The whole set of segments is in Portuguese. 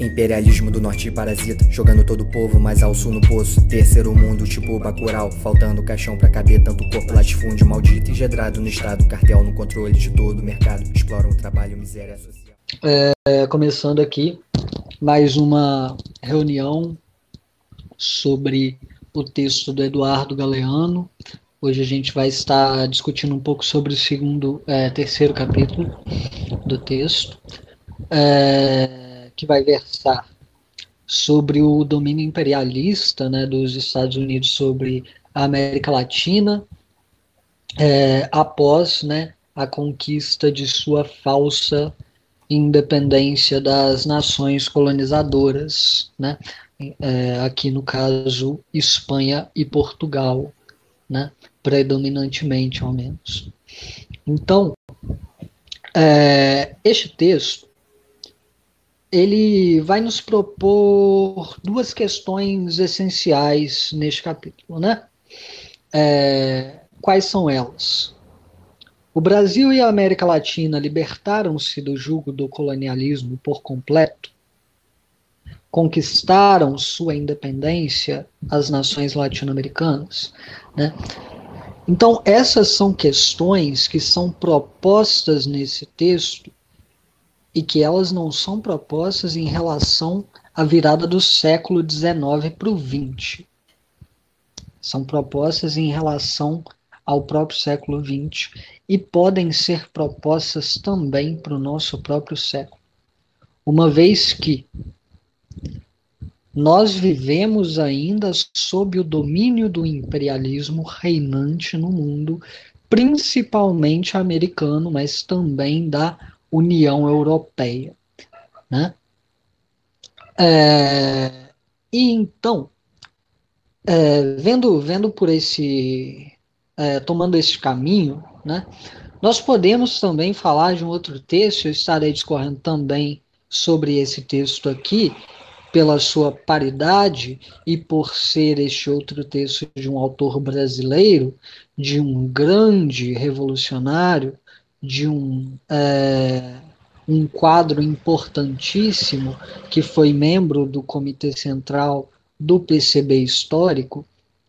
Imperialismo do norte parasita, jogando todo o povo mais ao sul no poço. Terceiro mundo, tipo Bacurau, faltando caixão pra caber tanto corpo latifúndio maldito engedrado no estado. Cartel no controle de todo o mercado, exploram o trabalho, miséria social. É, começando aqui mais uma reunião sobre o texto do Eduardo Galeano. Hoje a gente vai estar discutindo um pouco sobre o segundo, é, terceiro capítulo do texto, é, que vai versar sobre o domínio imperialista né, dos Estados Unidos sobre a América Latina é, após né, a conquista de sua falsa independência das nações colonizadoras, né? É, aqui no caso Espanha e Portugal, né? predominantemente ao menos. Então, é, este texto ele vai nos propor duas questões essenciais neste capítulo, né? É, quais são elas? O Brasil e a América Latina libertaram-se do jugo do colonialismo por completo? Conquistaram sua independência as nações latino-americanas? Né? Então, essas são questões que são propostas nesse texto e que elas não são propostas em relação à virada do século XIX para o XX. São propostas em relação ao próprio século XX e podem ser propostas também para o nosso próprio século. Uma vez que nós vivemos ainda sob o domínio do imperialismo reinante no mundo, principalmente americano, mas também da União Europeia. Né? É, e então, é, vendo, vendo por esse. É, tomando esse caminho, né, nós podemos também falar de um outro texto, eu estarei discorrendo também sobre esse texto aqui, pela sua paridade e por ser este outro texto de um autor brasileiro, de um grande revolucionário, de um, é, um quadro importantíssimo que foi membro do Comitê Central do PCB Histórico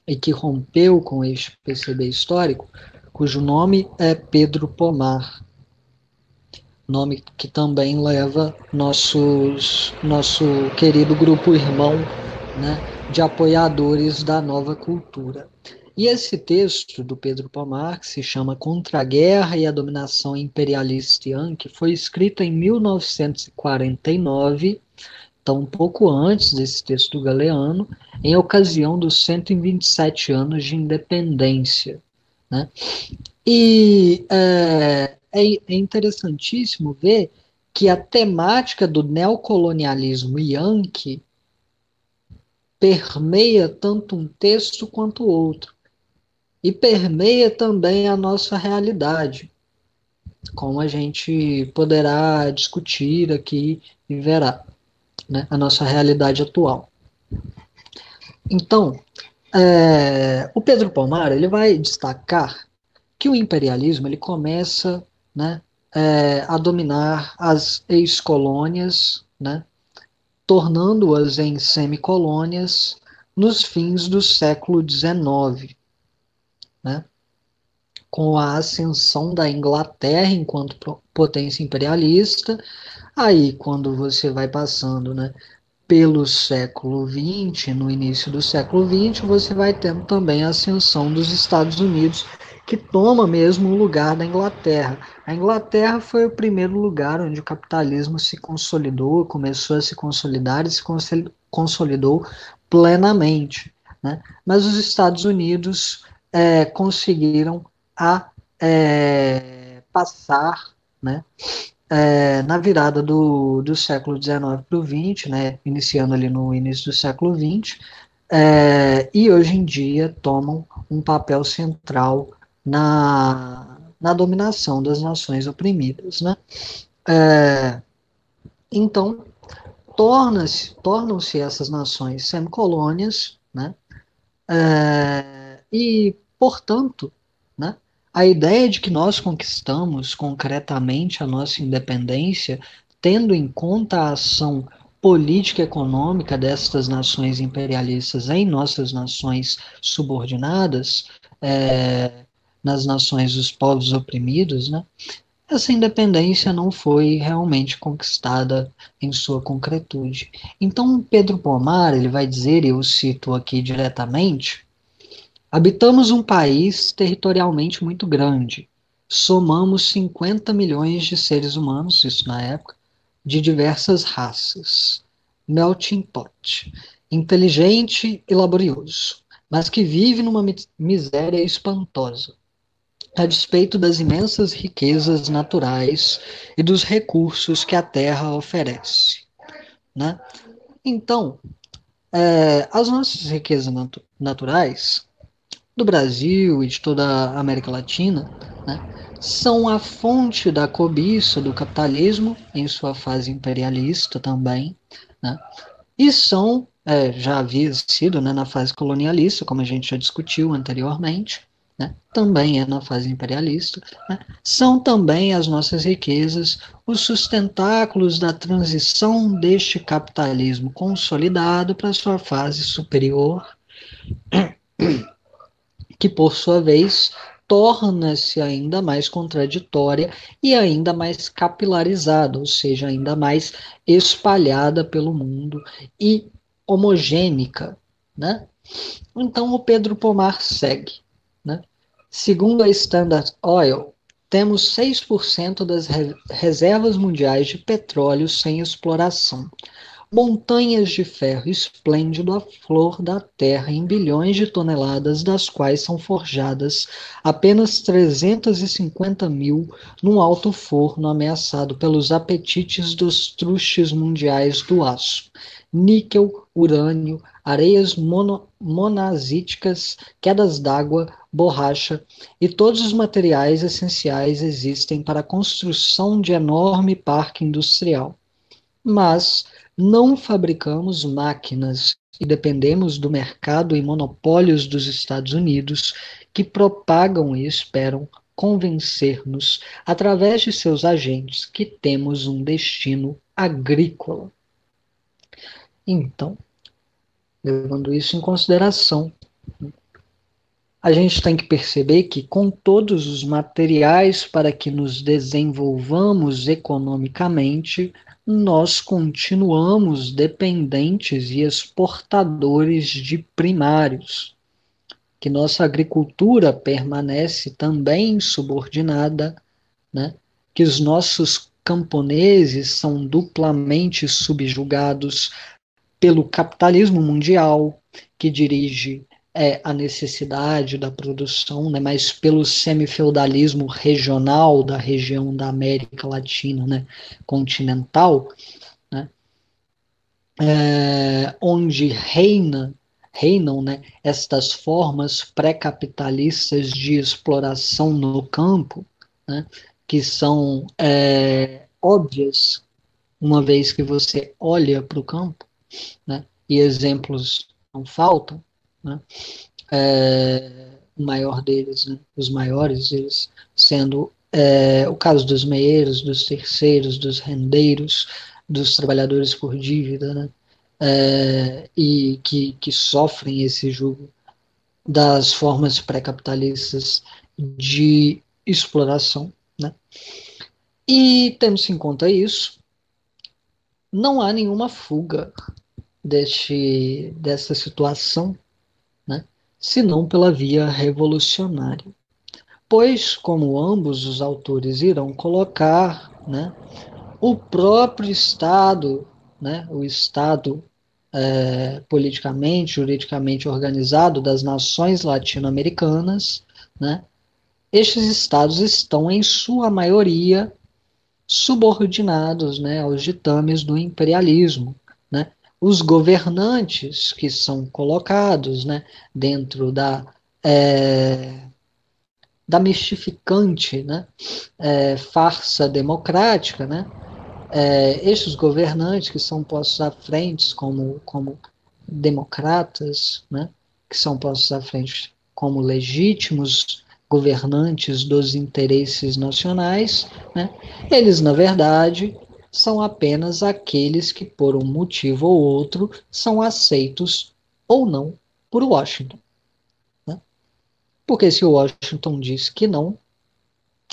e que rompeu com este PCB Histórico, cujo nome é Pedro Pomar nome que também leva nossos, nosso querido grupo irmão né, de apoiadores da nova cultura. E esse texto do Pedro Pomar, que se chama Contra a Guerra e a Dominação Imperialista Yankee, foi escrito em 1949, então um pouco antes desse texto do Galeano, em ocasião dos 127 anos de independência. Né? E é, é, é interessantíssimo ver que a temática do neocolonialismo yankee permeia tanto um texto quanto outro. E permeia também a nossa realidade, como a gente poderá discutir aqui e verá, né, a nossa realidade atual. Então, é, o Pedro Palmar ele vai destacar que o imperialismo ele começa né, é, a dominar as ex-colônias, né, tornando-as em semicolônias nos fins do século XIX, né, com a ascensão da Inglaterra enquanto potência imperialista. Aí, quando você vai passando né, pelo século XX, no início do século XX, você vai tendo também a ascensão dos Estados Unidos que toma mesmo o lugar da Inglaterra. A Inglaterra foi o primeiro lugar onde o capitalismo se consolidou, começou a se consolidar e se consolidou plenamente. Né? Mas os Estados Unidos é, conseguiram a é, passar né, é, na virada do, do século XIX para o XX, né, iniciando ali no início do século XX, é, e hoje em dia tomam um papel central na, na dominação das nações oprimidas. Né? É, então, torna-se, tornam-se essas nações semicolônias, né? É, e, portanto, né, a ideia de que nós conquistamos concretamente a nossa independência, tendo em conta a ação política econômica destas nações imperialistas em nossas nações subordinadas, é, nas nações dos povos oprimidos, né, essa independência não foi realmente conquistada em sua concretude. Então, Pedro Pomar ele vai dizer, e eu cito aqui diretamente, habitamos um país territorialmente muito grande, somamos 50 milhões de seres humanos, isso na época, de diversas raças, melting pot, inteligente e laborioso, mas que vive numa miséria espantosa a despeito das imensas riquezas naturais e dos recursos que a Terra oferece. Né? Então, é, as nossas riquezas natu naturais do Brasil e de toda a América Latina né, são a fonte da cobiça do capitalismo em sua fase imperialista também, né, e são, é, já havia sido né, na fase colonialista, como a gente já discutiu anteriormente, né, também é na fase imperialista, né, são também as nossas riquezas os sustentáculos da transição deste capitalismo consolidado para sua fase superior, que por sua vez torna-se ainda mais contraditória e ainda mais capilarizada, ou seja, ainda mais espalhada pelo mundo e homogênica, né? Então o Pedro Pomar segue, né? Segundo a Standard Oil, temos 6% das reservas mundiais de petróleo sem exploração. Montanhas de ferro esplêndido à flor da terra em bilhões de toneladas, das quais são forjadas apenas 350 mil num alto forno ameaçado pelos apetites dos trustes mundiais do aço. Níquel, urânio, areias mono, monazíticas, quedas d'água, borracha e todos os materiais essenciais existem para a construção de enorme parque industrial. Mas não fabricamos máquinas e dependemos do mercado e monopólios dos Estados Unidos que propagam e esperam convencer-nos, através de seus agentes, que temos um destino agrícola. Então, levando isso em consideração, a gente tem que perceber que, com todos os materiais para que nos desenvolvamos economicamente, nós continuamos dependentes e exportadores de primários, que nossa agricultura permanece também subordinada, né? que os nossos camponeses são duplamente subjugados pelo capitalismo mundial, que dirige é, a necessidade da produção, né, mas pelo semifeudalismo regional da região da América Latina né, continental, né, é, onde reina reinam né, estas formas pré-capitalistas de exploração no campo, né, que são é, óbvias, uma vez que você olha para o campo, né, e exemplos não faltam, né? É, o maior deles, né? os maiores deles, sendo é, o caso dos meieiros, dos terceiros, dos rendeiros, dos trabalhadores por dívida, né? É, e que, que sofrem esse jugo das formas pré-capitalistas de exploração. Né? E tendo-se em conta isso, não há nenhuma fuga deste, dessa situação senão pela via revolucionária. Pois, como ambos os autores irão colocar, né, o próprio Estado, né, o Estado é, politicamente, juridicamente organizado das nações latino-americanas, né, estes estados estão, em sua maioria, subordinados né, aos ditames do imperialismo, os governantes que são colocados né, dentro da, é, da mistificante né, é, farsa democrática, né, é, estes governantes que são postos à frente como, como democratas, né, que são postos à frente como legítimos governantes dos interesses nacionais, né, eles, na verdade, são apenas aqueles que, por um motivo ou outro, são aceitos ou não por Washington. Né? Porque se Washington diz que não,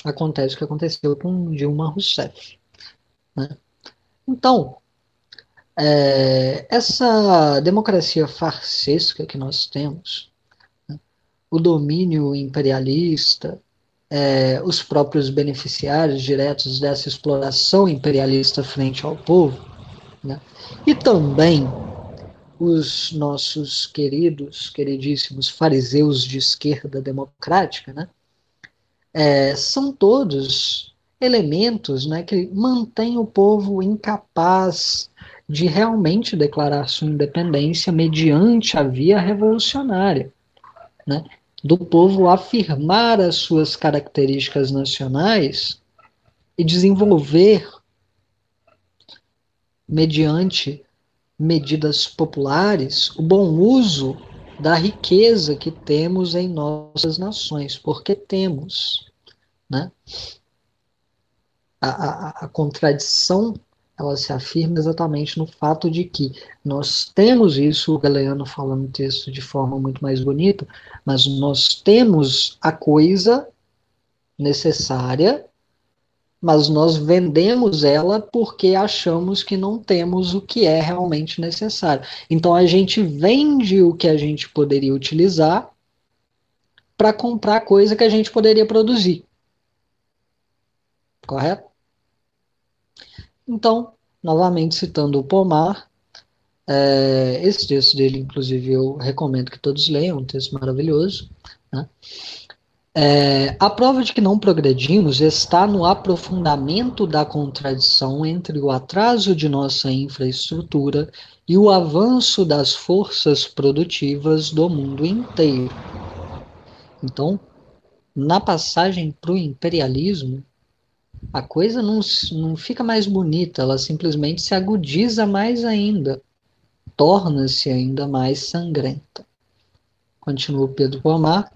acontece o que aconteceu com Dilma Rousseff. Né? Então, é, essa democracia farsesca que nós temos, né? o domínio imperialista, é, os próprios beneficiários diretos dessa exploração imperialista frente ao povo, né? e também os nossos queridos, queridíssimos fariseus de esquerda democrática, né? É, são todos elementos né, que mantêm o povo incapaz de realmente declarar sua independência mediante a via revolucionária. Né? Do povo afirmar as suas características nacionais e desenvolver, mediante medidas populares, o bom uso da riqueza que temos em nossas nações, porque temos. Né? A, a, a contradição ela se afirma exatamente no fato de que nós temos isso, o Galeano fala no texto de forma muito mais bonita, mas nós temos a coisa necessária, mas nós vendemos ela porque achamos que não temos o que é realmente necessário. Então a gente vende o que a gente poderia utilizar para comprar coisa que a gente poderia produzir. Correto? Então, novamente citando o Pomar, é, esse texto dele, inclusive, eu recomendo que todos leiam, um texto maravilhoso. Né? É, a prova de que não progredimos está no aprofundamento da contradição entre o atraso de nossa infraestrutura e o avanço das forças produtivas do mundo inteiro. Então, na passagem para o imperialismo, a coisa não, não fica mais bonita, ela simplesmente se agudiza mais ainda, torna-se ainda mais sangrenta. Continua Pedro Pomar.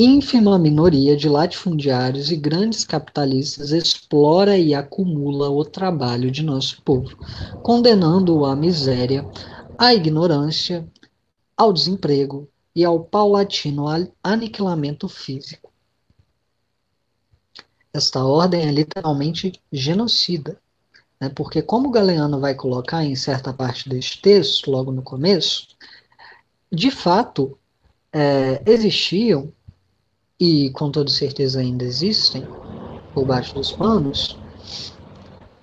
Ínfima minoria de latifundiários e grandes capitalistas explora e acumula o trabalho de nosso povo, condenando-o à miséria, à ignorância, ao desemprego e ao paulatino aniquilamento físico. Esta ordem é literalmente genocida, né? porque, como Galeano vai colocar em certa parte deste texto, logo no começo, de fato é, existiam, e com toda certeza ainda existem, por baixo dos panos,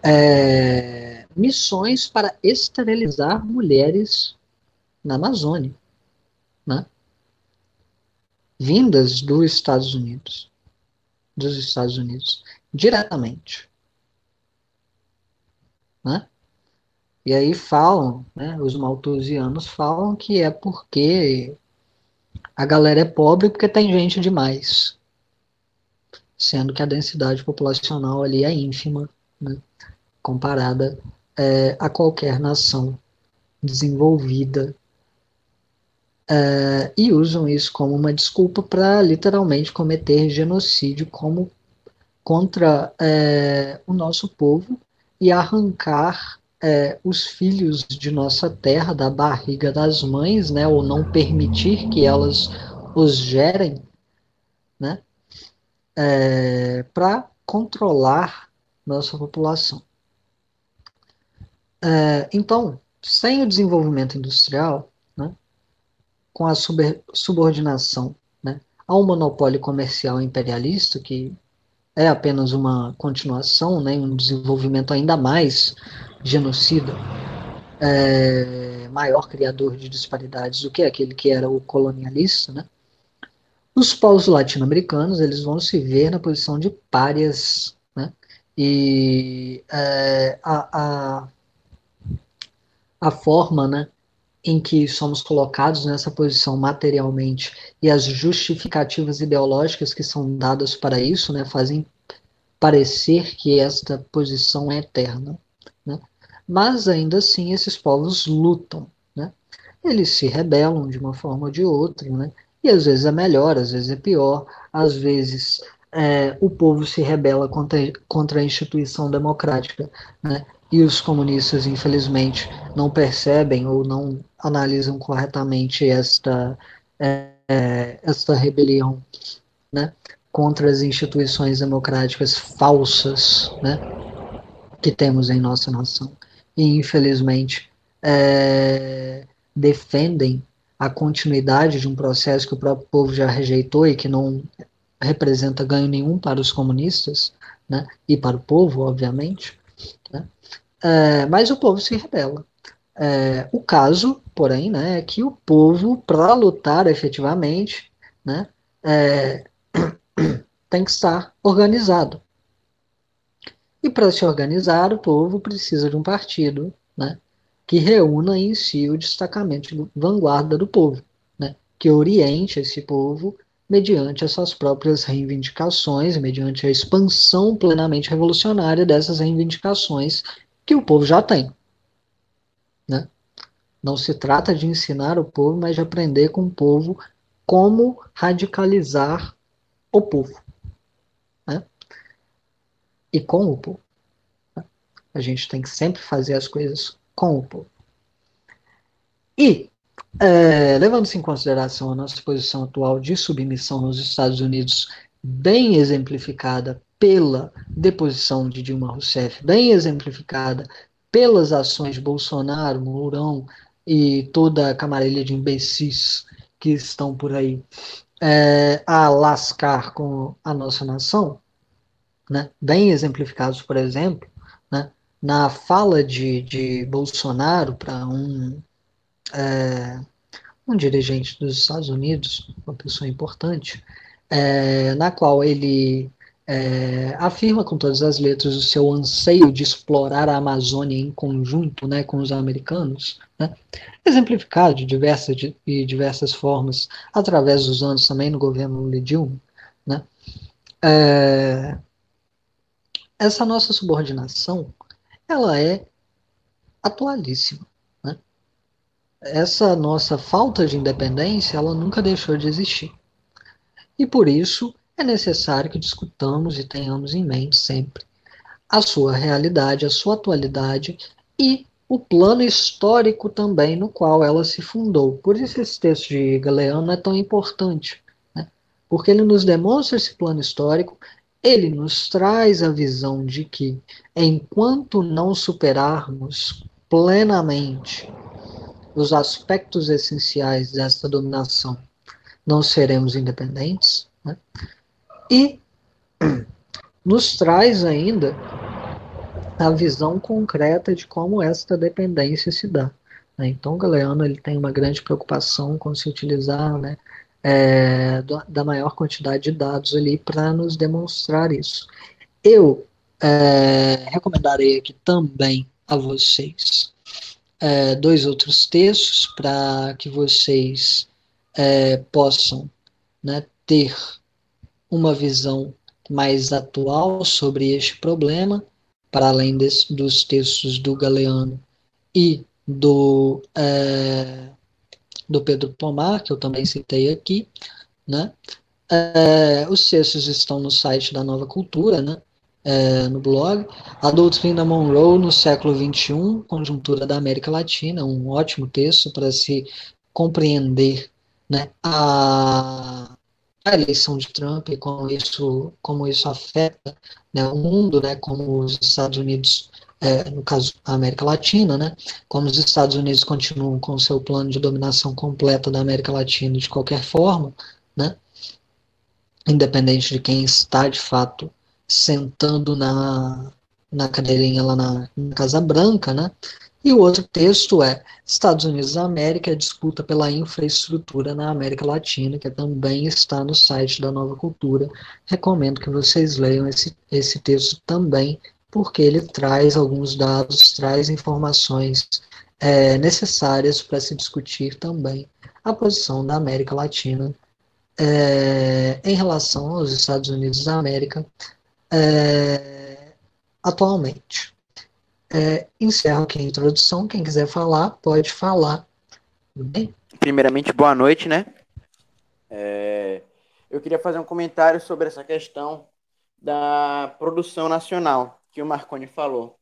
é, missões para esterilizar mulheres na Amazônia, né? vindas dos Estados Unidos dos Estados Unidos diretamente. Né? E aí falam, né, os malthusianos falam que é porque a galera é pobre porque tem gente demais, sendo que a densidade populacional ali é ínfima, né, comparada é, a qualquer nação desenvolvida Uh, e usam isso como uma desculpa para literalmente cometer genocídio como contra uh, o nosso povo e arrancar uh, os filhos de nossa terra da barriga das mães, né, ou não permitir que elas os gerem, né, para controlar nossa população. então, sem o desenvolvimento industrial, com a subordinação né, ao monopólio comercial imperialista, que é apenas uma continuação, né, um desenvolvimento ainda mais genocida, é, maior criador de disparidades do que aquele que era o colonialista, né, os povos latino-americanos eles vão se ver na posição de párias, né, e é, a, a, a forma né, em que somos colocados nessa posição materialmente e as justificativas ideológicas que são dadas para isso, né, fazem parecer que esta posição é eterna. Né? Mas ainda assim esses povos lutam, né? Eles se rebelam de uma forma ou de outra, né? E às vezes é melhor, às vezes é pior, às vezes é, o povo se rebela contra, contra a instituição democrática, né? e os comunistas, infelizmente, não percebem ou não analisam corretamente esta, é, esta rebelião né, contra as instituições democráticas falsas né, que temos em nossa nação. E, infelizmente, é, defendem a continuidade de um processo que o próprio povo já rejeitou e que não representa ganho nenhum para os comunistas, né, e para o povo, obviamente, né, é, mas o povo se rebela. É, o caso, porém, né, é que o povo, para lutar efetivamente, né, é, tem que estar organizado. E para se organizar, o povo precisa de um partido né, que reúna em si o destacamento de vanguarda do povo, né, que oriente esse povo mediante as suas próprias reivindicações, mediante a expansão plenamente revolucionária dessas reivindicações que o povo já tem. Né? Não se trata de ensinar o povo, mas de aprender com o povo como radicalizar o povo. Né? E com o povo. A gente tem que sempre fazer as coisas com o povo. E, é, levando-se em consideração a nossa posição atual de submissão nos Estados Unidos, bem exemplificada pela deposição de Dilma Rousseff, bem exemplificada pelas ações de Bolsonaro, Mourão e toda a camarilha de imbecis que estão por aí é, a lascar com a nossa nação, né, bem exemplificados, por exemplo, né, na fala de, de Bolsonaro para um, é, um dirigente dos Estados Unidos, uma pessoa importante, é, na qual ele é, afirma com todas as letras o seu anseio de explorar a Amazônia em conjunto né, com os americanos, né, exemplificado de diversas, de, de diversas formas através dos anos também no governo Lula Dilma. Né, é, essa nossa subordinação ela é atualíssima. Né? Essa nossa falta de independência, ela nunca deixou de existir. E por isso é necessário que discutamos e tenhamos em mente sempre a sua realidade, a sua atualidade e o plano histórico também no qual ela se fundou. Por isso esse texto de Galeano é tão importante, né? porque ele nos demonstra esse plano histórico ele nos traz a visão de que, enquanto não superarmos plenamente os aspectos essenciais desta dominação, não seremos independentes, né? E nos traz ainda a visão concreta de como esta dependência se dá. Né? Então, Galeano ele tem uma grande preocupação com se utilizar né, é, da maior quantidade de dados ali para nos demonstrar isso. Eu é, recomendarei aqui também a vocês é, dois outros textos para que vocês é, possam né, ter uma visão mais atual sobre este problema, para além desse, dos textos do Galeano e do é, do Pedro Pomar, que eu também citei aqui, né? É, os textos estão no site da Nova Cultura, né? É, no blog. A Doutrina Monroe no século XXI, Conjuntura da América Latina, um ótimo texto para se compreender né, a, a eleição de Trump e como isso, como isso afeta né, o mundo, né, como os Estados Unidos é, no caso a América Latina, né, como os Estados Unidos continuam com seu plano de dominação completa da América Latina de qualquer forma, né, independente de quem está de fato sentando na, na cadeirinha lá na, na Casa Branca, né, e o outro texto é Estados Unidos da América, a disputa pela infraestrutura na América Latina, que também está no site da Nova Cultura. Recomendo que vocês leiam esse, esse texto também, porque ele traz alguns dados, traz informações é, necessárias para se discutir também a posição da América Latina é, em relação aos Estados Unidos da América é, atualmente. É, encerro aqui a introdução. Quem quiser falar, pode falar. Primeiramente, boa noite, né? É, eu queria fazer um comentário sobre essa questão da produção nacional que o Marconi falou.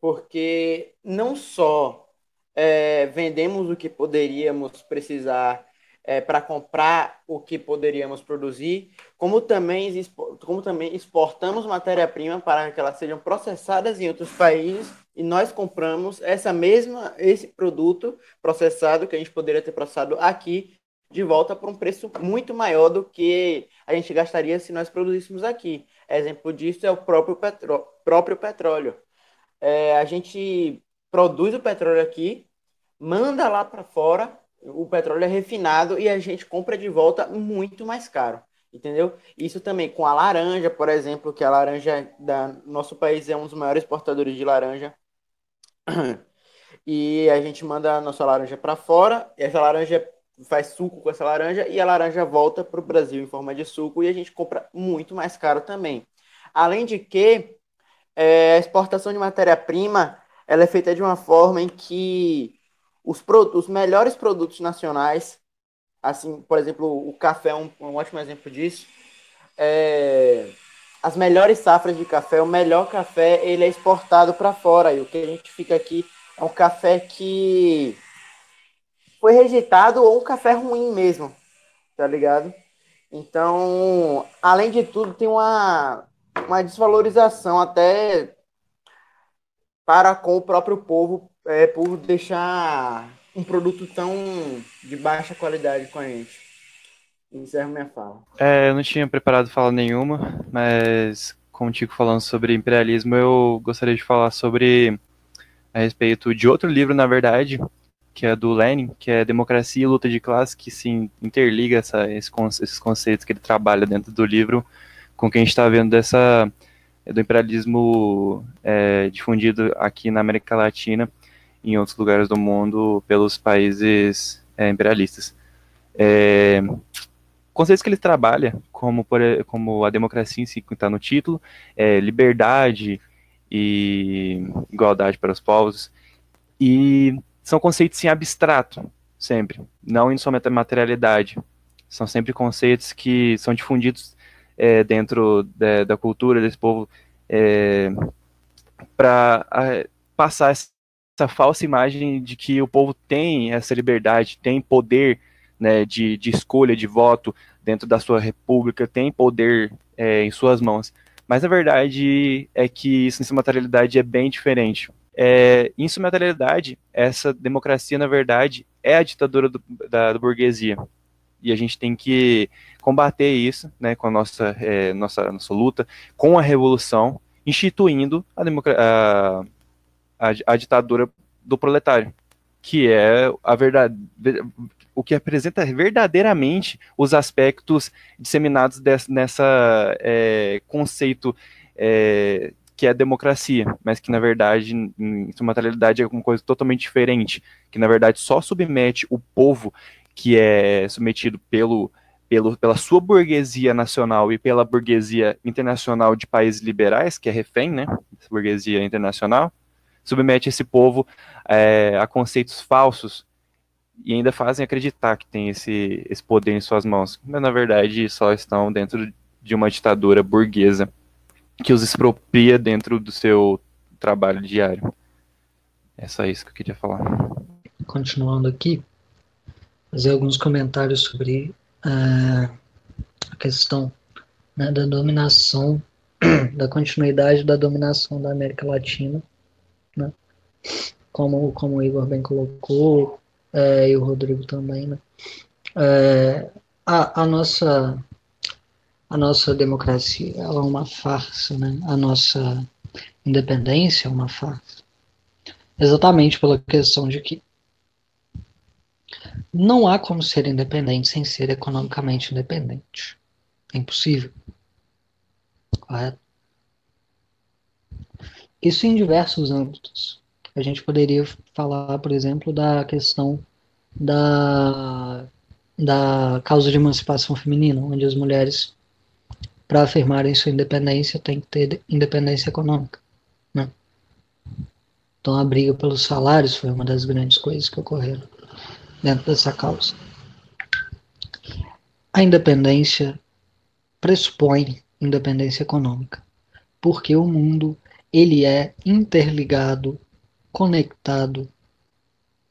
porque não só é, vendemos o que poderíamos precisar é, para comprar o que poderíamos produzir, como também, como também exportamos matéria-prima para que elas sejam processadas em outros países e nós compramos essa mesma esse produto processado que a gente poderia ter processado aqui de volta por um preço muito maior do que a gente gastaria se nós produzíssemos aqui. Exemplo disso é o próprio, petró próprio petróleo. É, a gente produz o petróleo aqui, manda lá para fora, o petróleo é refinado e a gente compra de volta muito mais caro. Entendeu? Isso também com a laranja, por exemplo, que a laranja da nosso país é um dos maiores exportadores de laranja. E a gente manda a nossa laranja para fora, essa laranja faz suco com essa laranja e a laranja volta para o Brasil em forma de suco e a gente compra muito mais caro também. Além de que é, a exportação de matéria-prima ela é feita de uma forma em que os, os melhores produtos nacionais, assim, por exemplo, o café é um, um ótimo exemplo disso, é, as melhores safras de café, o melhor café, ele é exportado para fora e o que a gente fica aqui é um café que foi rejeitado ou um café ruim mesmo, tá ligado? Então, além de tudo, tem uma, uma desvalorização até para com o próprio povo é, por deixar um produto tão de baixa qualidade com a gente. Encerro minha fala. É, eu não tinha preparado fala nenhuma, mas como o Tico falando sobre imperialismo, eu gostaria de falar sobre a respeito de outro livro, na verdade, que é do Lenin, que é Democracia e Luta de Classe, que se interliga essa, esses conceitos que ele trabalha dentro do livro com o que a gente está vendo dessa do imperialismo é, difundido aqui na América Latina em outros lugares do mundo pelos países é, imperialistas. É, conceitos que ele trabalha, como, por, como a democracia em si, que está no título, é, liberdade e igualdade para os povos, e são conceitos em abstrato, sempre, não em sua materialidade. São sempre conceitos que são difundidos é, dentro da, da, cultura desse povo é, para passar essa, essa, falsa imagem de que o povo tem essa liberdade, tem poder né, de, de escolha, de voto dentro da sua república, tem poder é, em suas mãos. Mas a verdade é que isso em sua materialidade é bem diferente. É, em sua materialidade, essa democracia, na verdade, é a ditadura do, da, da burguesia e a gente tem que combater isso, né, com a nossa, é, nossa, nossa luta, com a revolução, instituindo a, a, a, a ditadura do proletário, que é a verdade, o que apresenta verdadeiramente os aspectos disseminados desse, nessa é, conceito é, que é a democracia, mas que na verdade, em sua materialidade, é uma coisa totalmente diferente, que na verdade só submete o povo que é submetido pelo, pelo, pela sua burguesia nacional e pela burguesia internacional de países liberais, que é refém, né, burguesia internacional, submete esse povo é, a conceitos falsos e ainda fazem acreditar que tem esse, esse poder em suas mãos, mas na verdade só estão dentro de uma ditadura burguesa que os expropria dentro do seu trabalho diário. É só isso que eu queria falar. Continuando aqui, fazer alguns comentários sobre uh, a questão né, da dominação, da continuidade da dominação da América Latina? Como, como o Igor bem colocou, é, e o Rodrigo também, né? É, a, a, nossa a nossa democracia é uma farsa, né? A nossa independência é uma farsa. Exatamente pela questão de que não há como ser independente sem ser economicamente independente. É impossível. Correto? Isso em diversos âmbitos. A gente poderia falar, por exemplo, da questão da, da causa de emancipação feminina, onde as mulheres, para afirmarem sua independência, têm que ter independência econômica. Né? Então, a briga pelos salários foi uma das grandes coisas que ocorreram dentro dessa causa. A independência pressupõe independência econômica, porque o mundo ele é interligado, conectado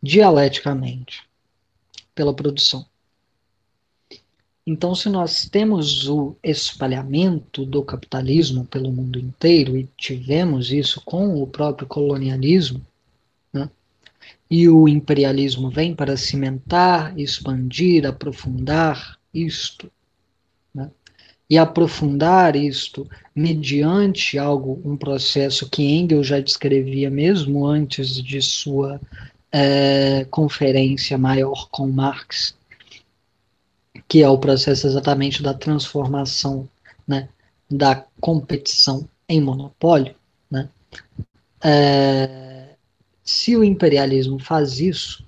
dialeticamente pela produção. Então, se nós temos o espalhamento do capitalismo pelo mundo inteiro, e tivemos isso com o próprio colonialismo, né, e o imperialismo vem para cimentar, expandir, aprofundar isto, e aprofundar isto mediante algo, um processo que Engels já descrevia mesmo antes de sua é, conferência maior com Marx, que é o processo exatamente da transformação né, da competição em monopólio, né, é, se o imperialismo faz isso,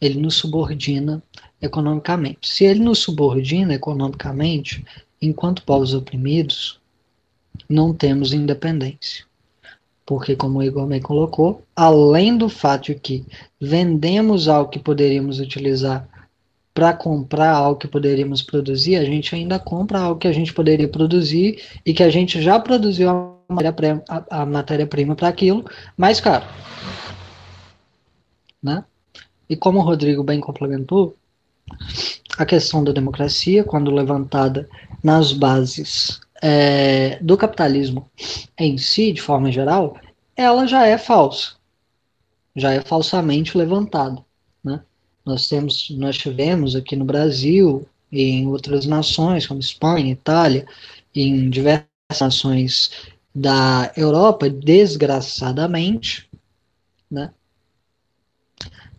ele nos subordina economicamente. Se ele nos subordina economicamente, enquanto povos oprimidos, não temos independência. Porque, como o Igor bem colocou, além do fato de que vendemos algo que poderíamos utilizar para comprar algo que poderíamos produzir, a gente ainda compra algo que a gente poderia produzir e que a gente já produziu a matéria-prima matéria para aquilo mais caro. Né? E como o Rodrigo bem complementou, a questão da democracia, quando levantada nas bases é, do capitalismo em si, de forma geral, ela já é falsa, já é falsamente levantada. Né? Nós temos, nós tivemos aqui no Brasil e em outras nações, como Espanha, Itália, em diversas nações da Europa, desgraçadamente, né,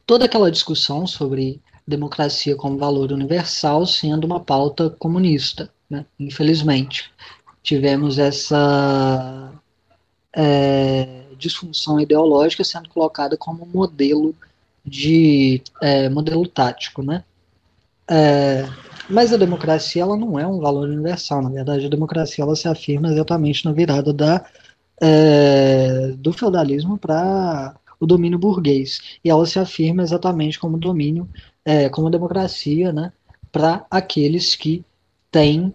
toda aquela discussão sobre democracia como valor universal sendo uma pauta comunista, né, infelizmente. Tivemos essa é, disfunção ideológica sendo colocada como modelo de é, modelo tático, né? É, mas a democracia ela não é um valor universal, na verdade a democracia ela se afirma exatamente na virada da, é, do feudalismo para o domínio burguês e ela se afirma exatamente como domínio, é, como democracia, né, para aqueles que têm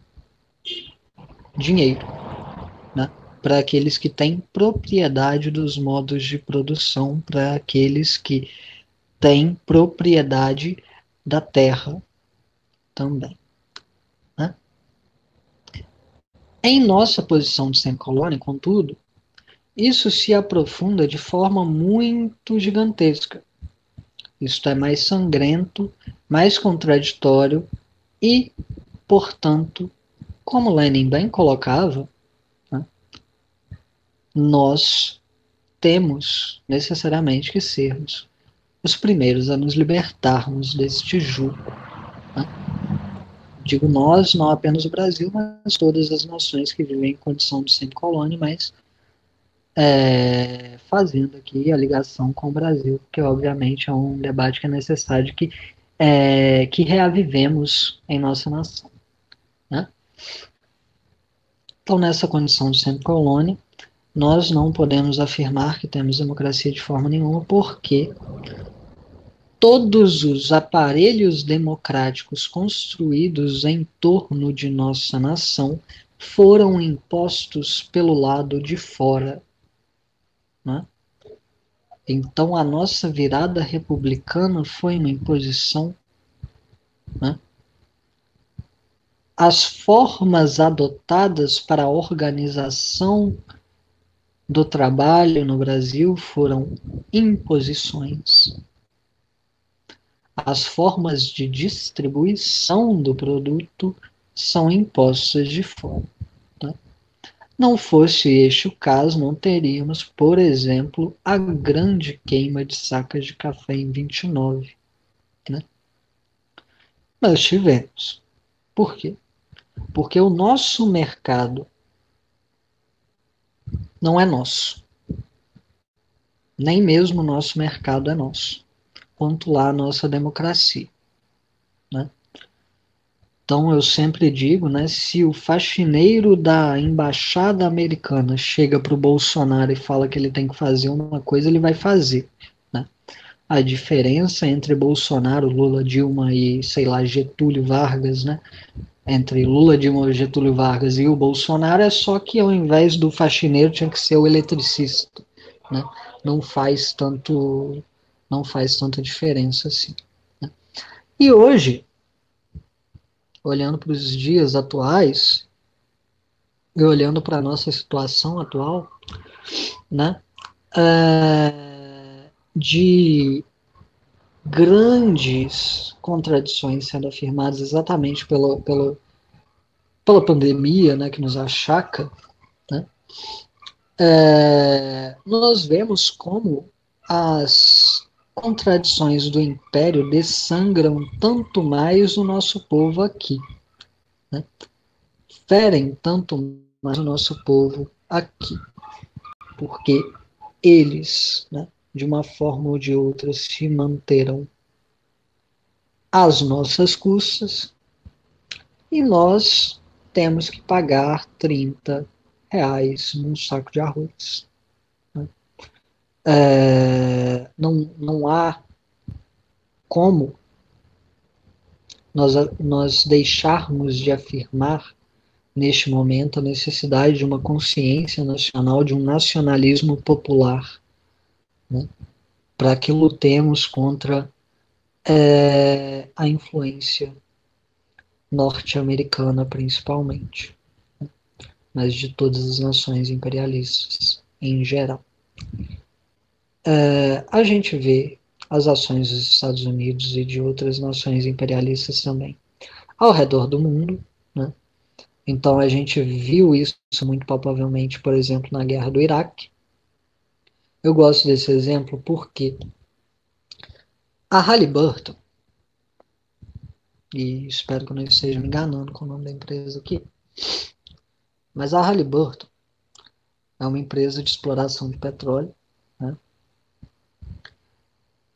dinheiro, né, para aqueles que têm propriedade dos modos de produção, para aqueles que tem propriedade da terra também. Né? Em nossa posição de sem colônia, contudo, isso se aprofunda de forma muito gigantesca. Isso é mais sangrento, mais contraditório e, portanto, como Lenin bem colocava, né, nós temos necessariamente que sermos os primeiros a nos libertarmos deste jugo. Né? Digo nós, não apenas o Brasil, mas todas as nações que vivem em condição de semi-colônia, mas é, fazendo aqui a ligação com o Brasil, que obviamente é um debate que é necessário que, é, que reavivemos em nossa nação. Né? Então, nessa condição de semi-colônia, nós não podemos afirmar que temos democracia de forma nenhuma, porque todos os aparelhos democráticos construídos em torno de nossa nação foram impostos pelo lado de fora. Né? Então, a nossa virada republicana foi uma imposição. Né? As formas adotadas para a organização do trabalho no Brasil foram imposições as formas de distribuição do produto são impostas de fora. Não fosse este o caso, não teríamos, por exemplo, a grande queima de sacas de café em 29. Né? Mas tivemos. Por quê? Porque o nosso mercado não é nosso. Nem mesmo o nosso mercado é nosso quanto lá a nossa democracia. Então eu sempre digo, né, se o faxineiro da embaixada americana chega para o Bolsonaro e fala que ele tem que fazer uma coisa, ele vai fazer. Né? A diferença entre Bolsonaro, Lula, Dilma e, sei lá, Getúlio Vargas, né, entre Lula, Dilma, Getúlio Vargas e o Bolsonaro é só que ao invés do faxineiro tinha que ser o eletricista, né? Não faz tanto, não faz tanta diferença assim. Né? E hoje, olhando para os dias atuais e olhando para a nossa situação atual, né? É, de grandes contradições sendo afirmadas exatamente pelo, pelo, pela pandemia né, que nos achaca, né, é, nós vemos como as contradições do império dessangram tanto mais o nosso povo aqui. Né, ferem tanto mais o nosso povo aqui. Porque eles, né, de uma forma ou de outra, se manterão às nossas custas e nós temos que pagar 30 reais num saco de arroz. É, não, não há como nós, nós deixarmos de afirmar neste momento a necessidade de uma consciência nacional, de um nacionalismo popular né, para que lutemos contra é, a influência norte-americana, principalmente, né, mas de todas as nações imperialistas em geral. É, a gente vê as ações dos Estados Unidos e de outras nações imperialistas também ao redor do mundo, né? Então a gente viu isso muito palpavelmente, por exemplo, na guerra do Iraque, eu gosto desse exemplo porque a Halliburton, e espero que eu não esteja me enganando com o nome da empresa aqui, mas a Halliburton é uma empresa de exploração de petróleo.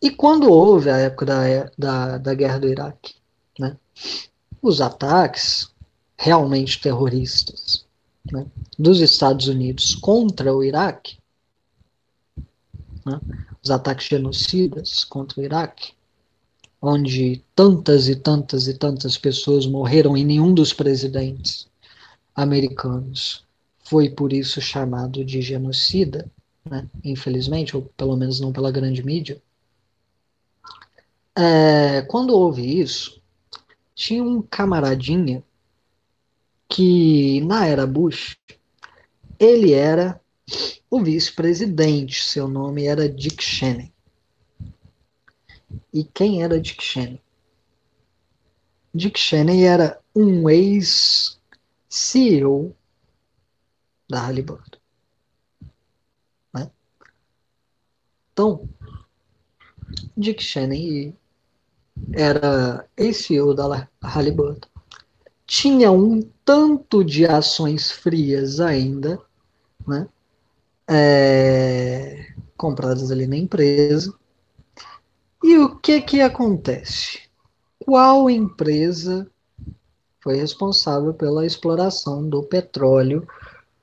E quando houve a época da, da, da guerra do Iraque, né? os ataques realmente terroristas né? dos Estados Unidos contra o Iraque né, os ataques genocidas contra o Iraque, onde tantas e tantas e tantas pessoas morreram e nenhum dos presidentes americanos foi por isso chamado de genocida, né, infelizmente, ou pelo menos não pela grande mídia. É, quando houve isso, tinha um camaradinha que na era Bush ele era o vice-presidente. Seu nome era Dick Cheney. E quem era Dick Cheney? Dick Cheney era um ex-CEO da Halliburton. Né? Então, Dick Cheney era ex-CEO da Halliburton. Tinha um tanto de ações frias ainda, né? é, compradas ali na empresa. E o que que acontece? Qual empresa foi responsável pela exploração do petróleo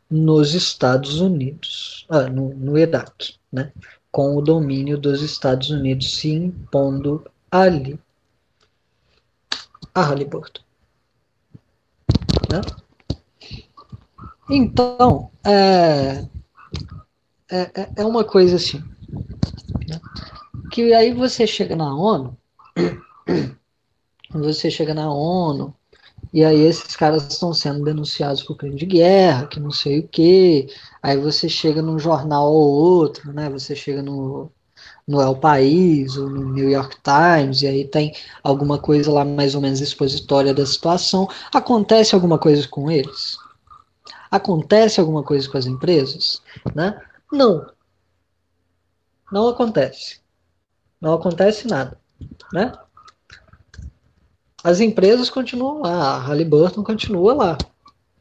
nos Estados Unidos, ah, no, no Iraque, né? com o domínio dos Estados Unidos se impondo ali. A Halliburton. Né? Então, é, é, é, é uma coisa assim. Né? Que aí você chega na ONU, você chega na ONU, e aí esses caras estão sendo denunciados por crime de guerra, que não sei o quê. Aí você chega num jornal ou outro, né? Você chega no, no El País ou no New York Times, e aí tem alguma coisa lá mais ou menos expositória da situação. Acontece alguma coisa com eles? Acontece alguma coisa com as empresas? Né? Não. Não acontece. Não acontece nada, né? As empresas continuam lá, a Halliburton continua lá,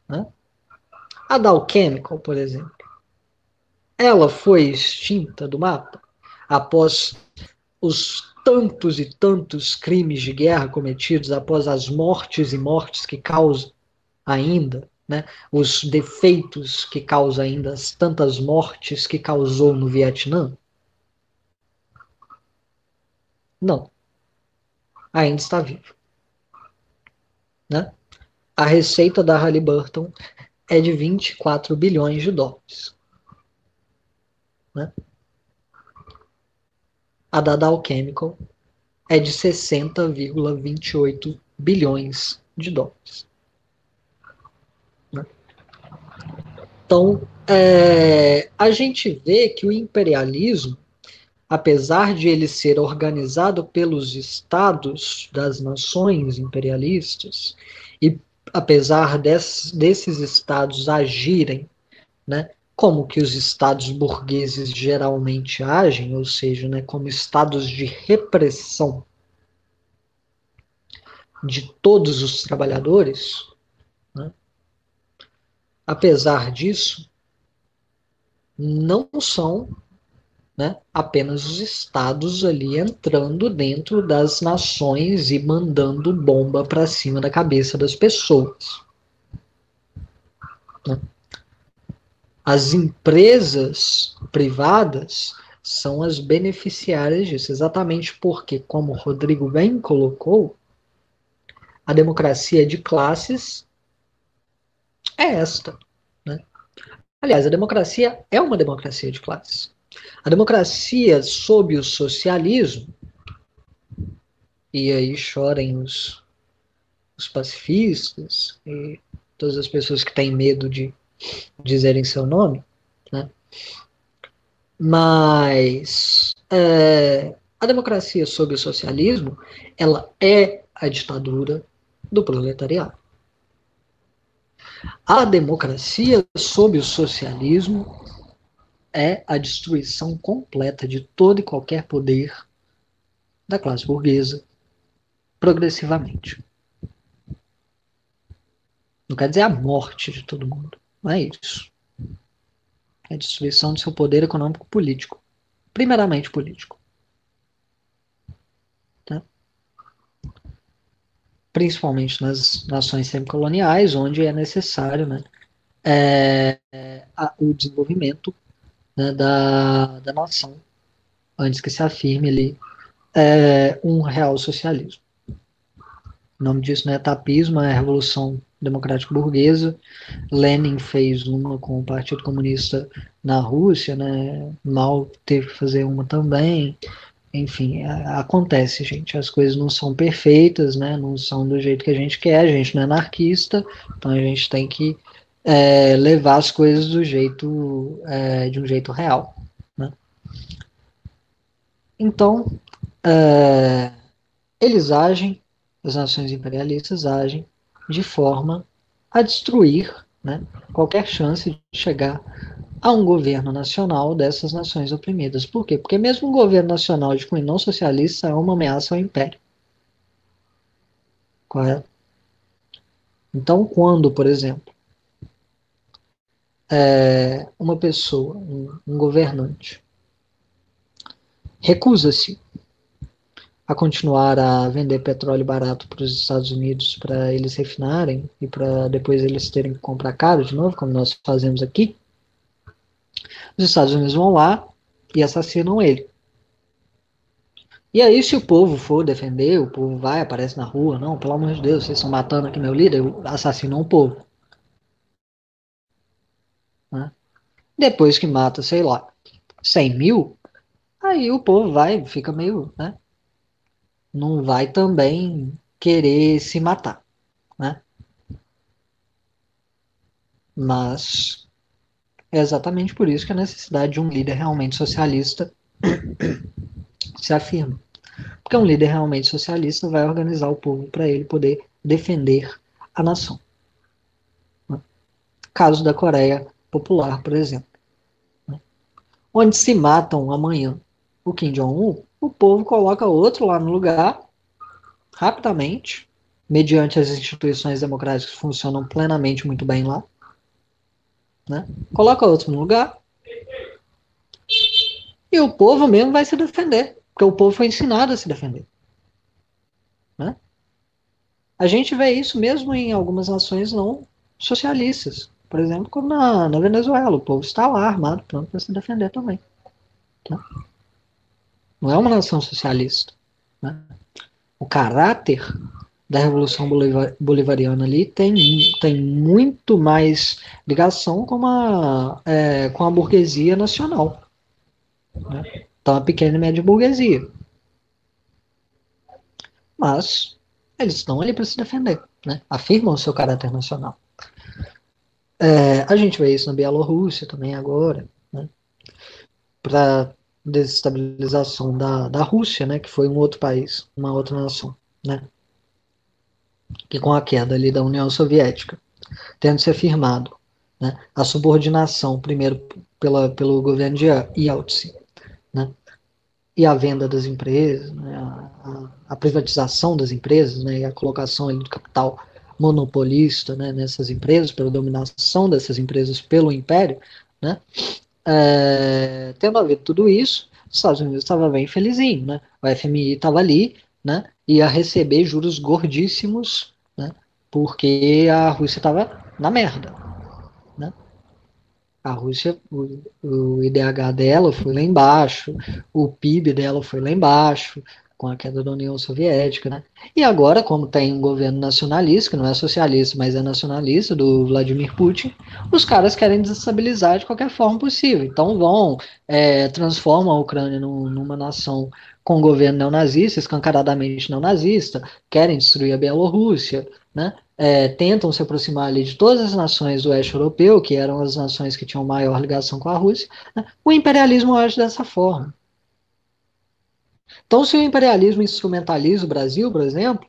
né? A Dow Chemical, por exemplo, ela foi extinta do mapa após os tantos e tantos crimes de guerra cometidos, após as mortes e mortes que causa ainda, né, os defeitos que causa ainda as tantas mortes que causou no Vietnã? Não. Ainda está vivo. Né? a receita da Halliburton é de 24 bilhões de dólares. Né? A da Dow Chemical é de 60,28 bilhões de dólares. Então, é, a gente vê que o imperialismo, apesar de ele ser organizado pelos estados das nações imperialistas, e apesar des, desses estados agirem né, como que os estados burgueses geralmente agem, ou seja, né, como estados de repressão de todos os trabalhadores, né, apesar disso, não são né, apenas os estados ali entrando dentro das nações e mandando bomba para cima da cabeça das pessoas. Né? As empresas privadas são as beneficiárias disso, exatamente porque, como o Rodrigo bem colocou, a democracia de classes é esta. Né? Aliás, a democracia é uma democracia de classes. A democracia sob o socialismo, e aí chorem os, os pacifistas e todas as pessoas que têm medo de dizerem seu nome, né? mas é, a democracia sob o socialismo, ela é a ditadura do proletariado. A democracia sob o socialismo é a destruição completa de todo e qualquer poder da classe burguesa, progressivamente. Não quer dizer a morte de todo mundo. Não é isso. É a destruição do seu poder econômico político. Primeiramente político. Tá? Principalmente nas nações semicoloniais, onde é necessário né, é, a, o desenvolvimento né, da, da nação, antes que se afirme ali é, um real socialismo. O nome disso não é tapismo, é Revolução Democrática Burguesa. Lenin fez uma com o Partido Comunista na Rússia, né? Mal teve que fazer uma também. Enfim, acontece, gente. As coisas não são perfeitas, né? Não são do jeito que a gente quer. A gente não é anarquista, então a gente tem que é, levar as coisas do jeito é, de um jeito real. Né? Então, é, eles agem, as nações imperialistas agem de forma a destruir né, qualquer chance de chegar a um governo nacional dessas nações oprimidas. Por quê? Porque mesmo um governo nacional de cunho não socialista é uma ameaça ao império. Correto? Então, quando, por exemplo, é, uma pessoa, um, um governante, recusa-se a continuar a vender petróleo barato para os Estados Unidos para eles refinarem e para depois eles terem que comprar caro de novo, como nós fazemos aqui, os Estados Unidos vão lá e assassinam ele. E aí, se o povo for defender, o povo vai, aparece na rua, não, pelo amor de Deus, vocês estão matando aqui meu líder, assassinam o povo. Né? Depois que mata, sei lá, 100 mil, aí o povo vai, fica meio, né? Não vai também querer se matar, né? Mas é exatamente por isso que a necessidade de um líder realmente socialista se afirma. Porque um líder realmente socialista vai organizar o povo para ele poder defender a nação. Caso da Coreia popular, por exemplo. Né? Onde se matam amanhã o Kim Jong-un, o povo coloca outro lá no lugar, rapidamente, mediante as instituições democráticas que funcionam plenamente muito bem lá. Né? Coloca outro no lugar. E o povo mesmo vai se defender, porque o povo foi ensinado a se defender. Né? A gente vê isso mesmo em algumas nações não socialistas. Por exemplo, como na, na Venezuela, o povo está lá armado, pronto para se defender também. Tá? Não é uma nação socialista. Né? O caráter da Revolução Bolivariana ali tem, tem muito mais ligação com a, é, com a burguesia nacional. Né? Então, a pequena e média burguesia. Mas eles estão ali para se defender, né? afirmam o seu caráter nacional. É, a gente vê isso na Bielorrússia também agora, né? para desestabilização da, da Rússia, né? que foi um outro país, uma outra nação. Né? Que com a queda ali da União Soviética, tendo se afirmado né? a subordinação, primeiro pela, pelo governo de Yeltsin, né? e a venda das empresas, né? a, a, privatização das empresas né? e a colocação do capital monopolista né, nessas empresas, pela dominação dessas empresas pelo império, né, é, tendo havido tudo isso, os Estados Unidos estava bem felizinho, né, o FMI estava ali, né, ia receber juros gordíssimos, né, porque a Rússia estava na merda, né. A Rússia, o, o IDH dela foi lá embaixo, o PIB dela foi lá embaixo, com a queda da União Soviética, né? E agora, como tem um governo nacionalista, que não é socialista, mas é nacionalista, do Vladimir Putin, os caras querem desestabilizar de qualquer forma possível. Então vão, é, transformam a Ucrânia num, numa nação com governo neonazista, escancaradamente neonazista, querem destruir a Bielorrússia, né? É, tentam se aproximar ali de todas as nações do oeste europeu, que eram as nações que tinham maior ligação com a Rússia. Né? O imperialismo age dessa forma. Então, se o imperialismo instrumentaliza o Brasil, por exemplo,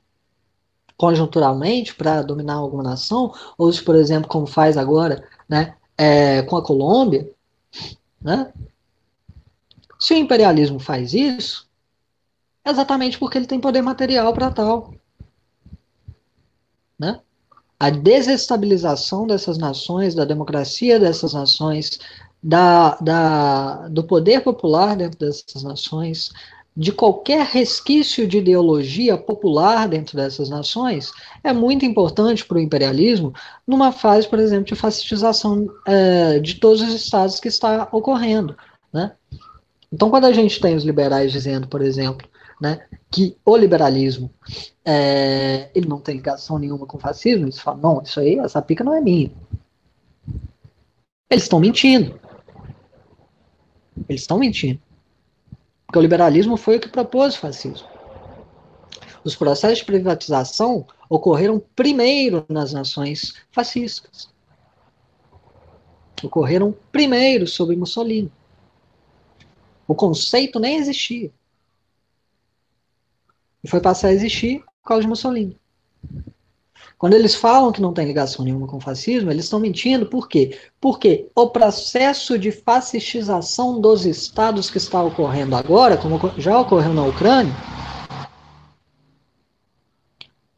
conjunturalmente para dominar alguma nação, ou se, por exemplo, como faz agora, né, é, com a Colômbia, né, se o imperialismo faz isso, é exatamente porque ele tem poder material para tal. Né? A desestabilização dessas nações, da democracia dessas nações, da, da, do poder popular dentro dessas nações, de qualquer resquício de ideologia popular dentro dessas nações é muito importante para o imperialismo numa fase, por exemplo, de fascistização é, de todos os estados que está ocorrendo. Né? Então, quando a gente tem os liberais dizendo, por exemplo, né, que o liberalismo é, ele não tem ligação nenhuma com o fascismo, eles falam, não, isso aí, essa pica não é minha. Eles estão mentindo. Eles estão mentindo. Porque o liberalismo foi o que propôs o fascismo. Os processos de privatização ocorreram primeiro nas nações fascistas. Ocorreram primeiro sob Mussolini. O conceito nem existia. E foi passar a existir por causa de Mussolini. Quando eles falam que não tem ligação nenhuma com o fascismo, eles estão mentindo. Por quê? Porque o processo de fascistização dos estados que está ocorrendo agora, como já ocorreu na Ucrânia,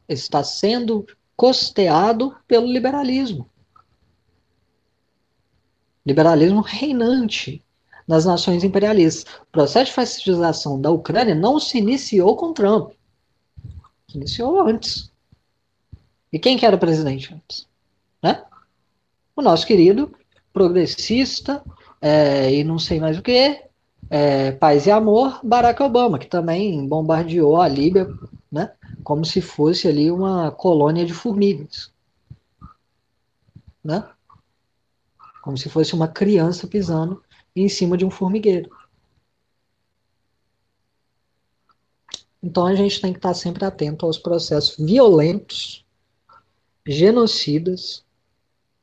está sendo costeado pelo liberalismo. Liberalismo reinante nas nações imperialistas. O processo de fascistização da Ucrânia não se iniciou com Trump. Se iniciou antes. E quem que era presidente antes? Né? O nosso querido progressista é, e não sei mais o que, é, paz e amor, Barack Obama, que também bombardeou a Líbia, né, como se fosse ali uma colônia de formigas, né? Como se fosse uma criança pisando em cima de um formigueiro. Então a gente tem que estar sempre atento aos processos violentos genocidas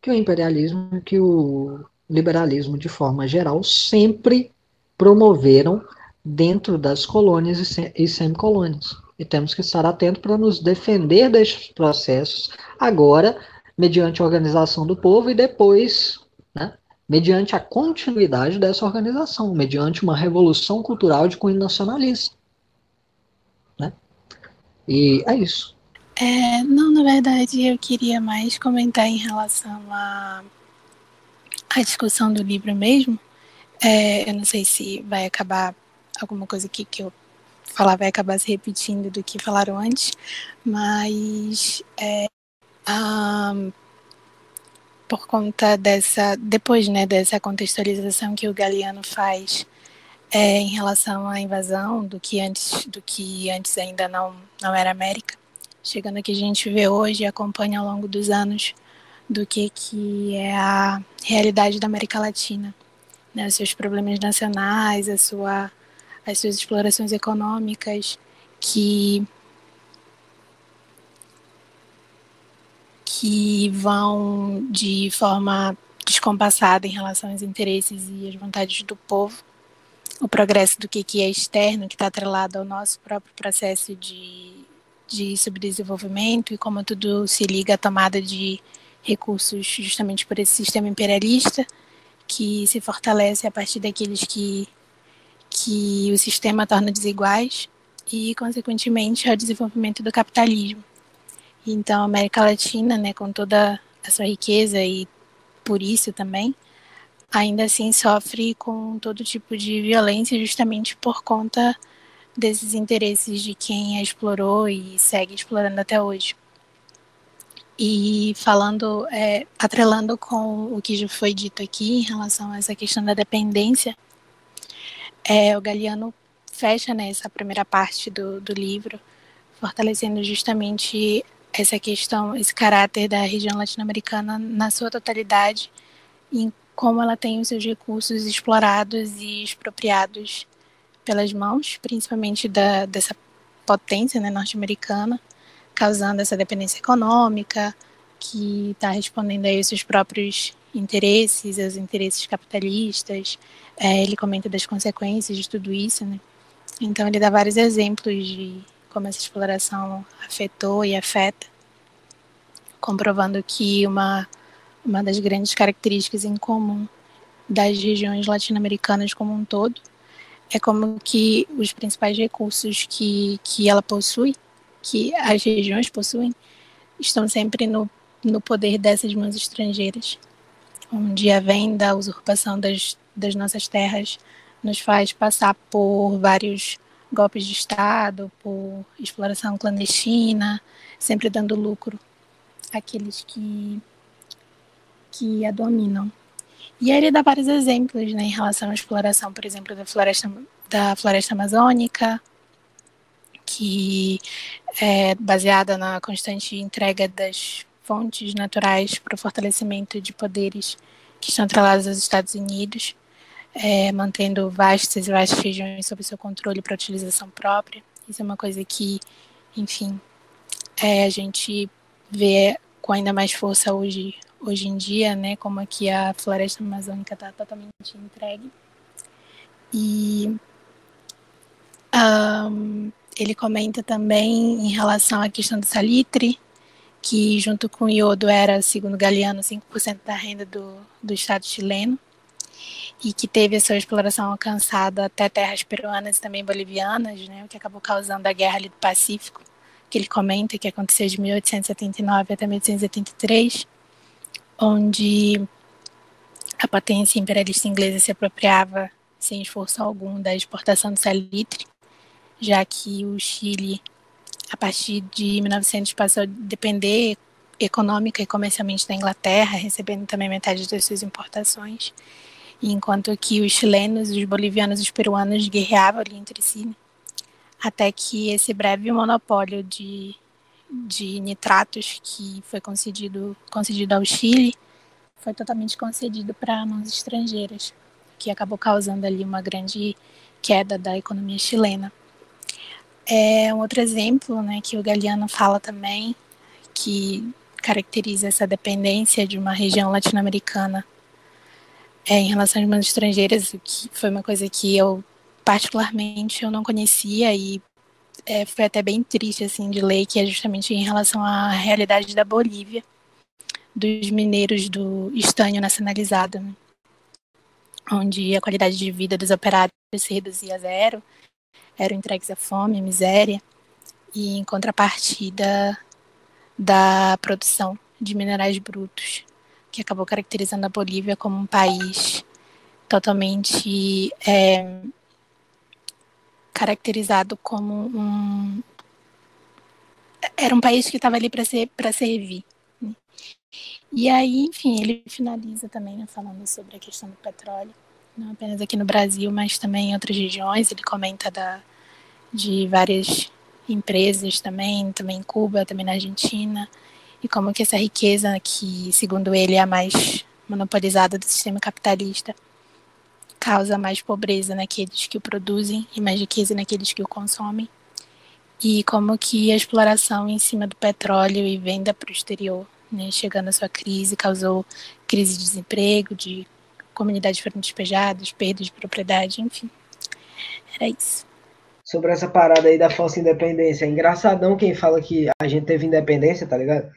que o imperialismo, que o liberalismo, de forma geral, sempre promoveram dentro das colônias e semicolônias. E temos que estar atentos para nos defender destes processos, agora, mediante a organização do povo, e depois, né, mediante a continuidade dessa organização, mediante uma revolução cultural de cunho nacionalista. Né? E é isso. É, não, na verdade, eu queria mais comentar em relação à a, a, discussão do livro mesmo. É, eu não sei se vai acabar alguma coisa aqui que eu falar vai acabar se repetindo do que falaram antes, mas é, um, por conta dessa, depois né, dessa contextualização que o Galeano faz é, em relação à invasão do que antes, do que antes ainda não, não era América, chegando aqui a gente vê hoje e acompanha ao longo dos anos do que, que é a realidade da América Latina, né? os seus problemas nacionais, a sua, as suas explorações econômicas que que vão de forma descompassada em relação aos interesses e às vontades do povo, o progresso do que, que é externo, que está atrelado ao nosso próprio processo de, de subdesenvolvimento e como tudo se liga à tomada de recursos justamente por esse sistema imperialista que se fortalece a partir daqueles que, que o sistema torna desiguais e, consequentemente, ao desenvolvimento do capitalismo. Então, a América Latina, né, com toda a sua riqueza e por isso também, ainda assim sofre com todo tipo de violência justamente por conta desses interesses de quem a explorou e segue explorando até hoje. E falando, é, atrelando com o que já foi dito aqui em relação a essa questão da dependência, é, o Galeano fecha né, primeira parte do, do livro, fortalecendo justamente essa questão, esse caráter da região latino-americana na sua totalidade, em como ela tem os seus recursos explorados e expropriados pelas mãos, principalmente da, dessa potência né, norte-americana, causando essa dependência econômica, que está respondendo aos seus próprios interesses, aos interesses capitalistas. É, ele comenta das consequências de tudo isso, né? Então ele dá vários exemplos de como essa exploração afetou e afeta, comprovando que uma uma das grandes características em comum das regiões latino-americanas como um todo é como que os principais recursos que, que ela possui que as regiões possuem estão sempre no, no poder dessas mãos estrangeiras. Onde a venda, a usurpação das, das nossas terras nos faz passar por vários golpes de Estado, por exploração clandestina, sempre dando lucro àqueles que, que a dominam. E aí ele dá vários exemplos né, em relação à exploração, por exemplo, da floresta, da floresta amazônica, que é baseada na constante entrega das fontes naturais para o fortalecimento de poderes que estão atrelados aos Estados Unidos, é, mantendo vastas e vastas regiões sob seu controle para utilização própria. Isso é uma coisa que, enfim, é, a gente vê com ainda mais força hoje, hoje em dia, né, como aqui a floresta amazônica está totalmente entregue. E um, ele comenta também em relação à questão do salitre, que junto com o iodo era, segundo Galeano, 5% da renda do, do Estado chileno, e que teve a sua exploração alcançada até terras peruanas e também bolivianas, né, o que acabou causando a guerra ali do Pacífico, que ele comenta que aconteceu de 1879 até 1883, onde a potência imperialista inglesa se apropriava sem esforço algum da exportação do salitre, já que o Chile, a partir de 1900, passou a depender econômica e comercialmente da Inglaterra, recebendo também metade das suas importações, enquanto que os chilenos, os bolivianos e os peruanos guerreavam ali entre si, até que esse breve monopólio de, de nitratos que foi concedido, concedido ao Chile foi totalmente concedido para mãos estrangeiras, que acabou causando ali uma grande queda da economia chilena. É um outro exemplo, né, que o Galeano fala também, que caracteriza essa dependência de uma região latino-americana é, em relação às mãos estrangeiras, que foi uma coisa que eu particularmente eu não conhecia e é, foi até bem triste assim de ler que é justamente em relação à realidade da Bolívia dos mineiros do estanho nacionalizado, né? onde a qualidade de vida dos operários se reduzia a zero eram entregues à fome, à miséria, e em contrapartida da produção de minerais brutos, que acabou caracterizando a Bolívia como um país totalmente é, caracterizado como um era um país que estava ali para ser para servir. Né? E aí, enfim, ele finaliza também né, falando sobre a questão do petróleo não apenas aqui no Brasil, mas também em outras regiões. Ele comenta da, de várias empresas também, também em Cuba, também na Argentina, e como que essa riqueza que, segundo ele, é a mais monopolizada do sistema capitalista, causa mais pobreza naqueles que o produzem e mais riqueza naqueles que o consomem. E como que a exploração em cima do petróleo e venda para o exterior, né, chegando à sua crise, causou crise de desemprego, de comunidades foram despejadas, perda de propriedade, enfim. Era isso. Sobre essa parada aí da falsa independência, é engraçadão quem fala que a gente teve independência, tá ligado?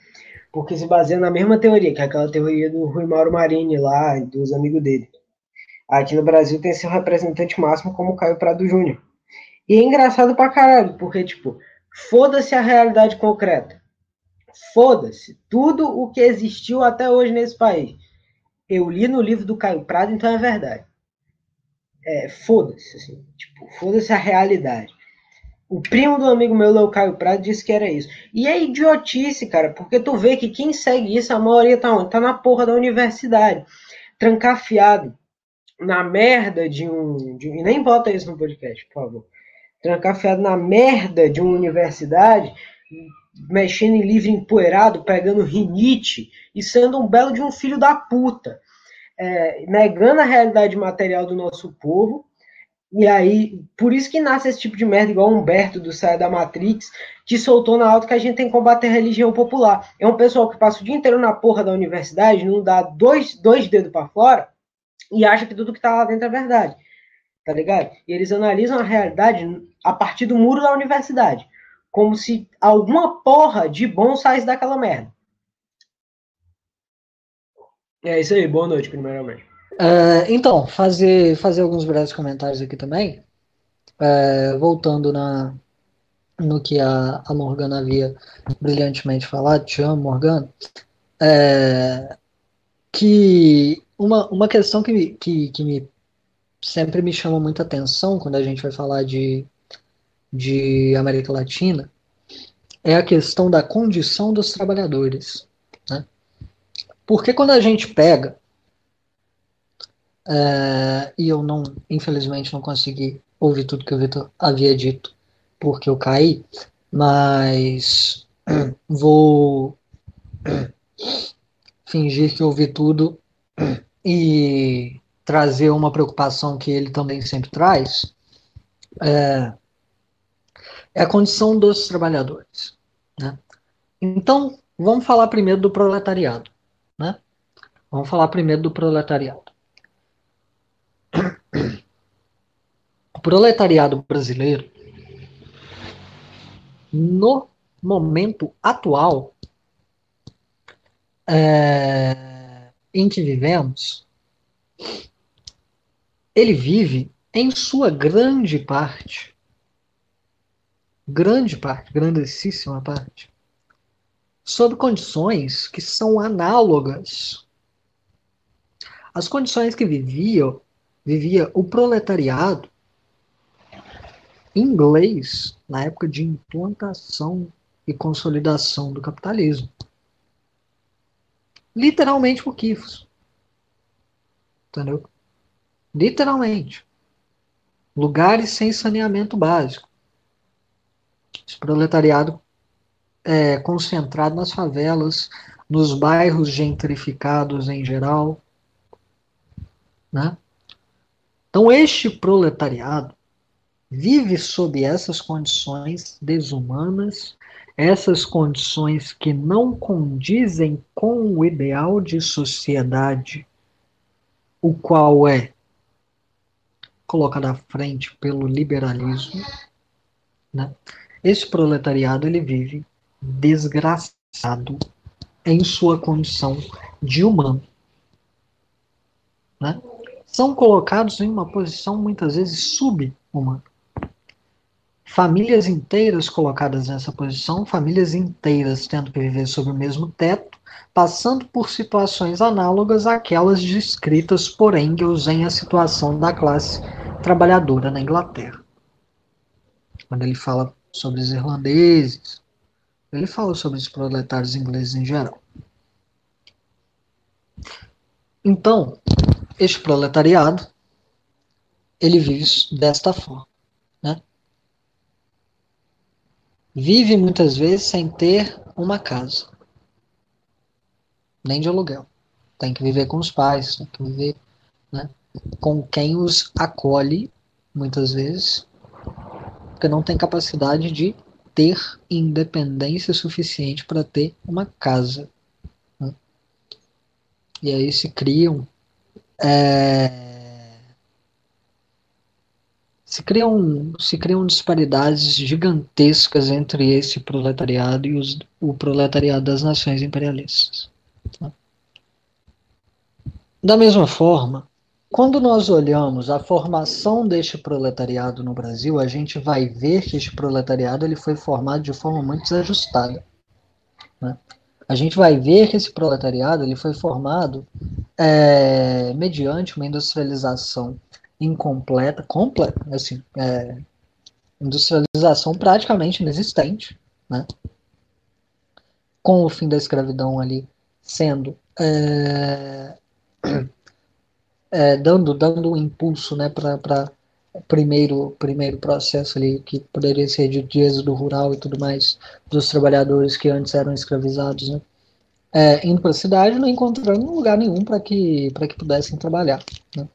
Porque se baseia na mesma teoria, que é aquela teoria do Rui Mauro Marini lá e dos amigos dele. Aqui no Brasil tem seu representante máximo como Caio Prado Júnior. E é engraçado pra caralho, porque, tipo, foda-se a realidade concreta. Foda-se tudo o que existiu até hoje nesse país. Eu li no livro do Caio Prado, então é verdade. É, foda-se, assim, tipo, foda-se a realidade. O primo do amigo meu, Leo Caio Prado, disse que era isso. E é idiotice, cara, porque tu vê que quem segue isso, a maioria tá onde? Tá na porra da universidade. Trancafiado na merda de um, de E nem bota isso no podcast, por favor. Trancafiado na merda de uma universidade, mexendo em livro empoeirado, pegando rinite e sendo um belo de um filho da puta. É, negando a realidade material do nosso povo. E aí, por isso que nasce esse tipo de merda, igual o Humberto do Saia da Matrix, que soltou na alta que a gente tem que combater a religião popular. É um pessoal que passa o dia inteiro na porra da universidade, não dá dois, dois dedos para fora, e acha que tudo que tá lá dentro é verdade. Tá ligado? E eles analisam a realidade a partir do muro da universidade. Como se alguma porra de bom saísse daquela merda. É isso aí, boa noite, primeiramente. É, então, fazer, fazer alguns breves comentários aqui também. É, voltando na, no que a, a Morgana havia brilhantemente falado, te amo, Morgana. É, que uma, uma questão que, que, que me, sempre me chama muita atenção quando a gente vai falar de, de América Latina é a questão da condição dos trabalhadores. Né? Porque quando a gente pega, é, e eu não, infelizmente, não consegui ouvir tudo que o Vitor havia dito, porque eu caí, mas vou fingir que ouvi tudo e trazer uma preocupação que ele também sempre traz, é, é a condição dos trabalhadores. Né? Então, vamos falar primeiro do proletariado. Né? Vamos falar primeiro do proletariado. O proletariado brasileiro, no momento atual é, em que vivemos, ele vive, em sua grande parte, grande parte, grandíssima parte, sob condições que são análogas às condições que vivia, vivia o proletariado inglês na época de implantação e consolidação do capitalismo. Literalmente por Kifos. Entendeu? Literalmente. Lugares sem saneamento básico. Esse proletariado é concentrado nas favelas, nos bairros gentrificados em geral. Né? Então, este proletariado vive sob essas condições desumanas, essas condições que não condizem com o ideal de sociedade o qual é colocado à frente pelo liberalismo, né? esse proletariado ele vive desgraçado em sua condição de humano. Né? São colocados em uma posição muitas vezes subhumana. Famílias inteiras colocadas nessa posição, famílias inteiras tendo que viver sob o mesmo teto, passando por situações análogas àquelas descritas por Engels em A Situação da Classe Trabalhadora na Inglaterra. Quando ele fala sobre os irlandeses, ele fala sobre os proletários ingleses em geral. Então, este proletariado, ele vive desta forma. Né? Vive muitas vezes sem ter uma casa, nem de aluguel. Tem que viver com os pais, tem que viver né, com quem os acolhe, muitas vezes, porque não tem capacidade de ter independência suficiente para ter uma casa. Né? E aí se criam é, se criam, se criam disparidades gigantescas entre esse proletariado e os, o proletariado das nações imperialistas. Tá? Da mesma forma, quando nós olhamos a formação deste proletariado no Brasil, a gente vai ver que este proletariado ele foi formado de forma muito desajustada. Né? A gente vai ver que esse proletariado ele foi formado é, mediante uma industrialização incompleta, completa, assim, é, industrialização praticamente inexistente, né? com o fim da escravidão ali sendo é, é, dando dando um impulso né para primeiro primeiro processo ali que poderia ser de, êxodo rural e tudo mais dos trabalhadores que antes eram escravizados né é, indo para a cidade não encontrando lugar nenhum para que para que pudessem trabalhar né?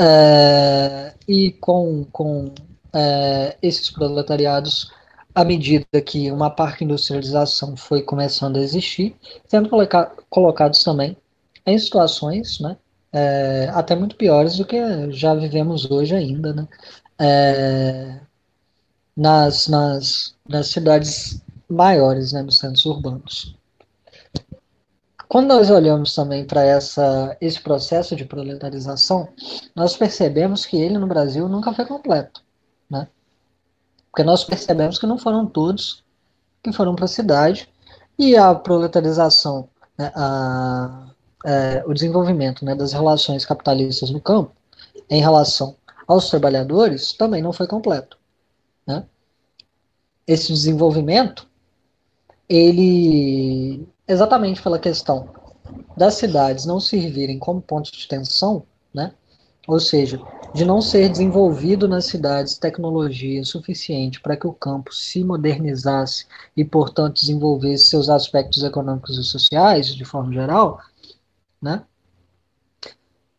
É, e com, com é, esses proletariados, à medida que uma parte industrialização foi começando a existir, sendo coloca colocados também em situações né, é, até muito piores do que já vivemos hoje ainda, né, nas, nas, nas cidades maiores, né, nos centros urbanos. Quando nós olhamos também para esse processo de proletarização, nós percebemos que ele no Brasil nunca foi completo. Né? Porque nós percebemos que não foram todos que foram para a cidade e a proletarização, né, a, é, o desenvolvimento né, das relações capitalistas no campo em relação aos trabalhadores também não foi completo. Né? Esse desenvolvimento ele exatamente pela questão das cidades não servirem como ponto de tensão, né? ou seja, de não ser desenvolvido nas cidades tecnologia suficiente para que o campo se modernizasse e, portanto, desenvolvesse seus aspectos econômicos e sociais, de forma geral, né?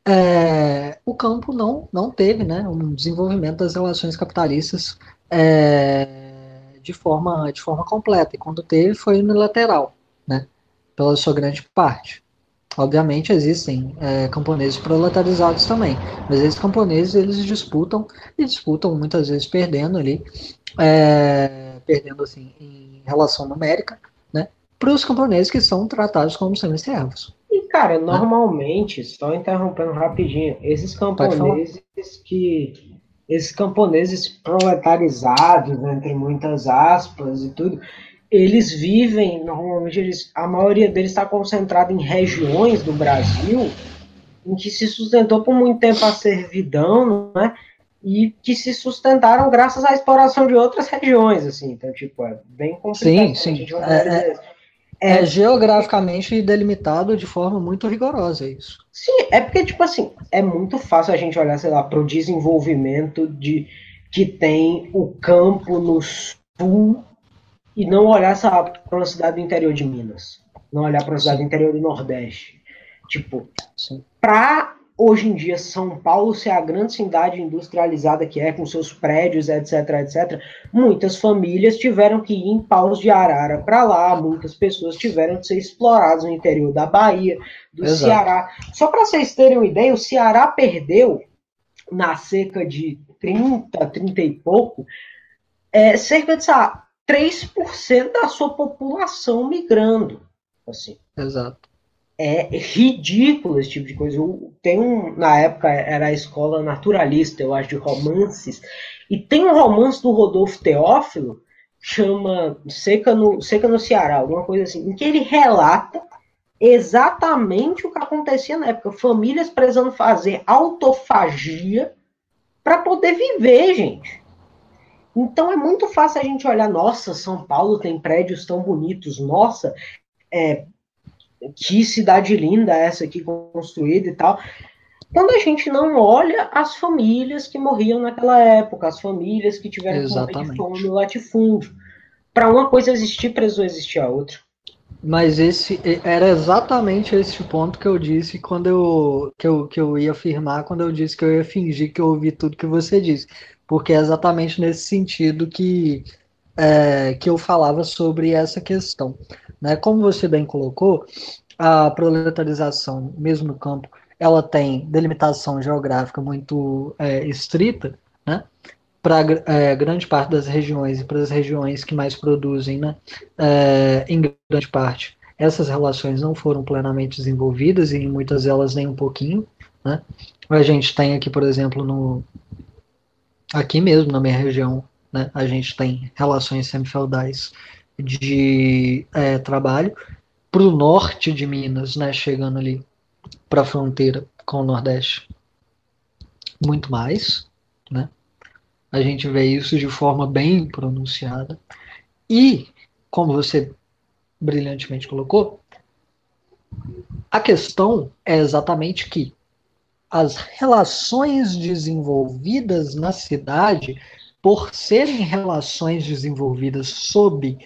É, o campo não, não teve né, um desenvolvimento das relações capitalistas é, de, forma, de forma completa, e quando teve foi unilateral. Né? pela sua grande parte. Obviamente existem é, camponeses proletarizados também, mas esses camponeses eles disputam e disputam muitas vezes perdendo ali, é, perdendo assim em relação numérica, né, para os camponeses que são tratados como semi-servos. E cara, né? normalmente, né? só interrompendo rapidinho, esses camponeses que esses camponeses proletarizados, entre muitas aspas e tudo, eles vivem, normalmente, eles, a maioria deles está concentrada em regiões do Brasil em que se sustentou por muito tempo a servidão, né? E que se sustentaram graças à exploração de outras regiões, assim. Então, tipo, é bem complicado. Sim, sim. É, é, é, é, geograficamente delimitado de forma muito rigorosa isso. Sim, é porque, tipo assim, é muito fácil a gente olhar, sei lá, para o desenvolvimento de que tem o campo no sul e não olhar para uma cidade do interior de Minas, não olhar para uma cidade do interior do Nordeste. Tipo, para hoje em dia São Paulo ser a grande cidade industrializada que é, com seus prédios, etc, etc, muitas famílias tiveram que ir em paus de arara para lá, muitas pessoas tiveram que ser exploradas no interior da Bahia, do Exato. Ceará. Só para vocês terem uma ideia, o Ceará perdeu na cerca de 30, 30 e pouco, é, cerca de, sabe, 3% da sua população migrando. Assim. Exato. É ridículo esse tipo de coisa. Tem um, na época era a escola naturalista, eu acho, de romances, e tem um romance do Rodolfo Teófilo, chama Seca no, Seca no Ceará, alguma coisa assim, em que ele relata exatamente o que acontecia na época. Famílias precisando fazer autofagia para poder viver, gente. Então é muito fácil a gente olhar, nossa, São Paulo tem prédios tão bonitos, nossa, é, que cidade linda essa aqui construída e tal. quando a gente não olha as famílias que morriam naquela época, as famílias que tiveram de fome no latifúndio. Para uma coisa existir, precisou existir a outra. Mas esse era exatamente esse ponto que eu disse quando eu que, eu que eu ia afirmar quando eu disse que eu ia fingir que eu ouvi tudo que você disse, porque é exatamente nesse sentido que é, que eu falava sobre essa questão, né? Como você bem colocou, a proletarização, mesmo no campo, ela tem delimitação geográfica muito é, estrita, né? para é, grande parte das regiões e para as regiões que mais produzem, né, é, em grande parte, essas relações não foram plenamente desenvolvidas e em muitas delas nem um pouquinho. Né. A gente tem aqui, por exemplo, no, aqui mesmo na minha região, né, a gente tem relações semifeudais de é, trabalho para o norte de Minas, né, chegando ali para a fronteira com o Nordeste, muito mais, né? A gente vê isso de forma bem pronunciada. E, como você brilhantemente colocou, a questão é exatamente que as relações desenvolvidas na cidade, por serem relações desenvolvidas sob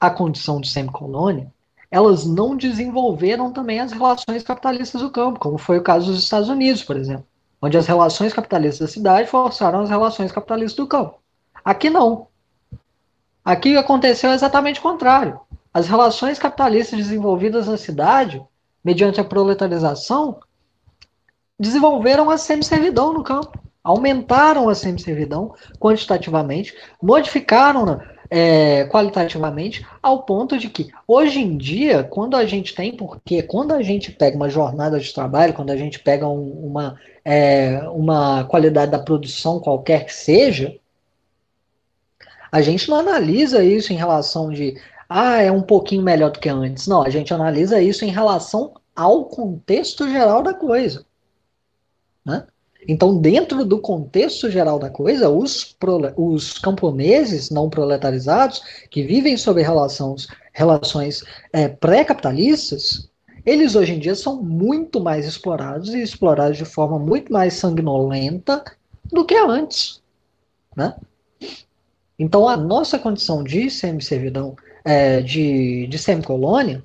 a condição de semicolônia, elas não desenvolveram também as relações capitalistas do campo, como foi o caso dos Estados Unidos, por exemplo onde as relações capitalistas da cidade forçaram as relações capitalistas do campo. Aqui não. Aqui aconteceu exatamente o contrário. As relações capitalistas desenvolvidas na cidade, mediante a proletarização, desenvolveram a semi-servidão no campo, aumentaram a semi-servidão quantitativamente, modificaram é, qualitativamente, ao ponto de que, hoje em dia, quando a gente tem, porque quando a gente pega uma jornada de trabalho, quando a gente pega um, uma é, uma qualidade da produção qualquer que seja, a gente não analisa isso em relação de ah, é um pouquinho melhor do que antes. Não, a gente analisa isso em relação ao contexto geral da coisa. Né? Então, dentro do contexto geral da coisa, os, os camponeses não proletarizados, que vivem sob relações, relações é, pré-capitalistas, eles hoje em dia são muito mais explorados e explorados de forma muito mais sanguinolenta do que antes. Né? Então, a nossa condição de semi-servidão, é, de, de semi-colônia,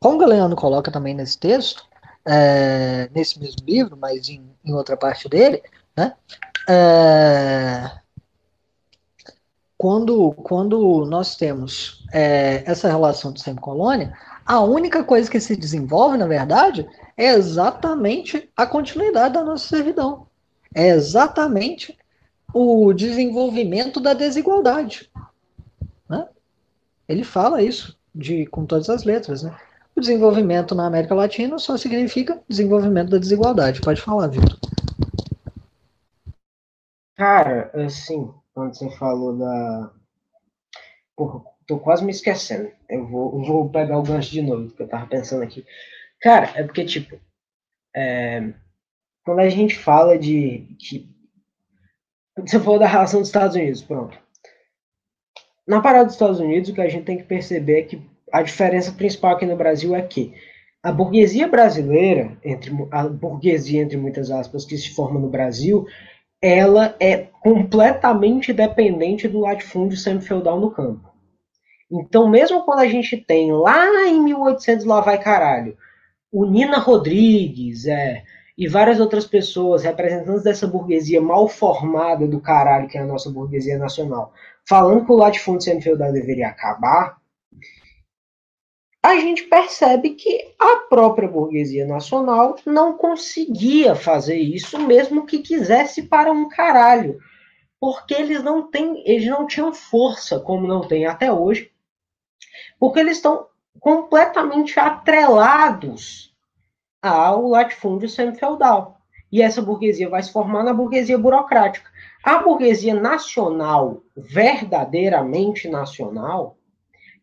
como o Galeano coloca também nesse texto, é, nesse mesmo livro, mas em, em outra parte dele, né? É, quando, quando nós temos é, essa relação de semi-colônia, a única coisa que se desenvolve, na verdade, é exatamente a continuidade da nossa servidão. É exatamente o desenvolvimento da desigualdade. Né? Ele fala isso de, com todas as letras. Né? O desenvolvimento na América Latina só significa desenvolvimento da desigualdade. Pode falar, Vitor. Cara, assim, quando você falou da. Porra, tô quase me esquecendo. Eu vou, vou pegar o gancho de novo, porque eu tava pensando aqui. Cara, é porque, tipo, é, quando a gente fala de. de você falou da relação dos Estados Unidos, pronto. Na parada dos Estados Unidos, o que a gente tem que perceber é que a diferença principal aqui no Brasil é que a burguesia brasileira, entre a burguesia entre muitas aspas que se forma no Brasil, ela é completamente dependente do latifúndio semi-feudal no campo. Então, mesmo quando a gente tem lá em 1800 lá vai caralho, o Nina Rodrigues, é, e várias outras pessoas, representantes dessa burguesia mal formada do caralho, que é a nossa burguesia nacional, falando que o latifúndio semi-feudal deveria acabar, a gente percebe que a própria burguesia nacional não conseguia fazer isso, mesmo que quisesse para um caralho. Porque eles não têm, eles não tinham força, como não tem até hoje, porque eles estão completamente atrelados ao latifúndio semi-feudal. E essa burguesia vai se formar na burguesia burocrática. A burguesia nacional, verdadeiramente nacional,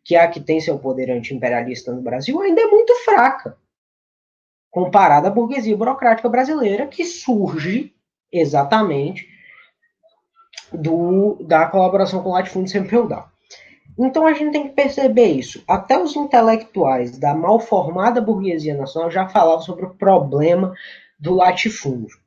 que é a que tem seu poder anti-imperialista no Brasil, ainda é muito fraca, comparada à burguesia burocrática brasileira, que surge exatamente do, da colaboração com o latifúndio semi-feudal. Então a gente tem que perceber isso. Até os intelectuais da mal formada burguesia nacional já falavam sobre o problema do latifúndio,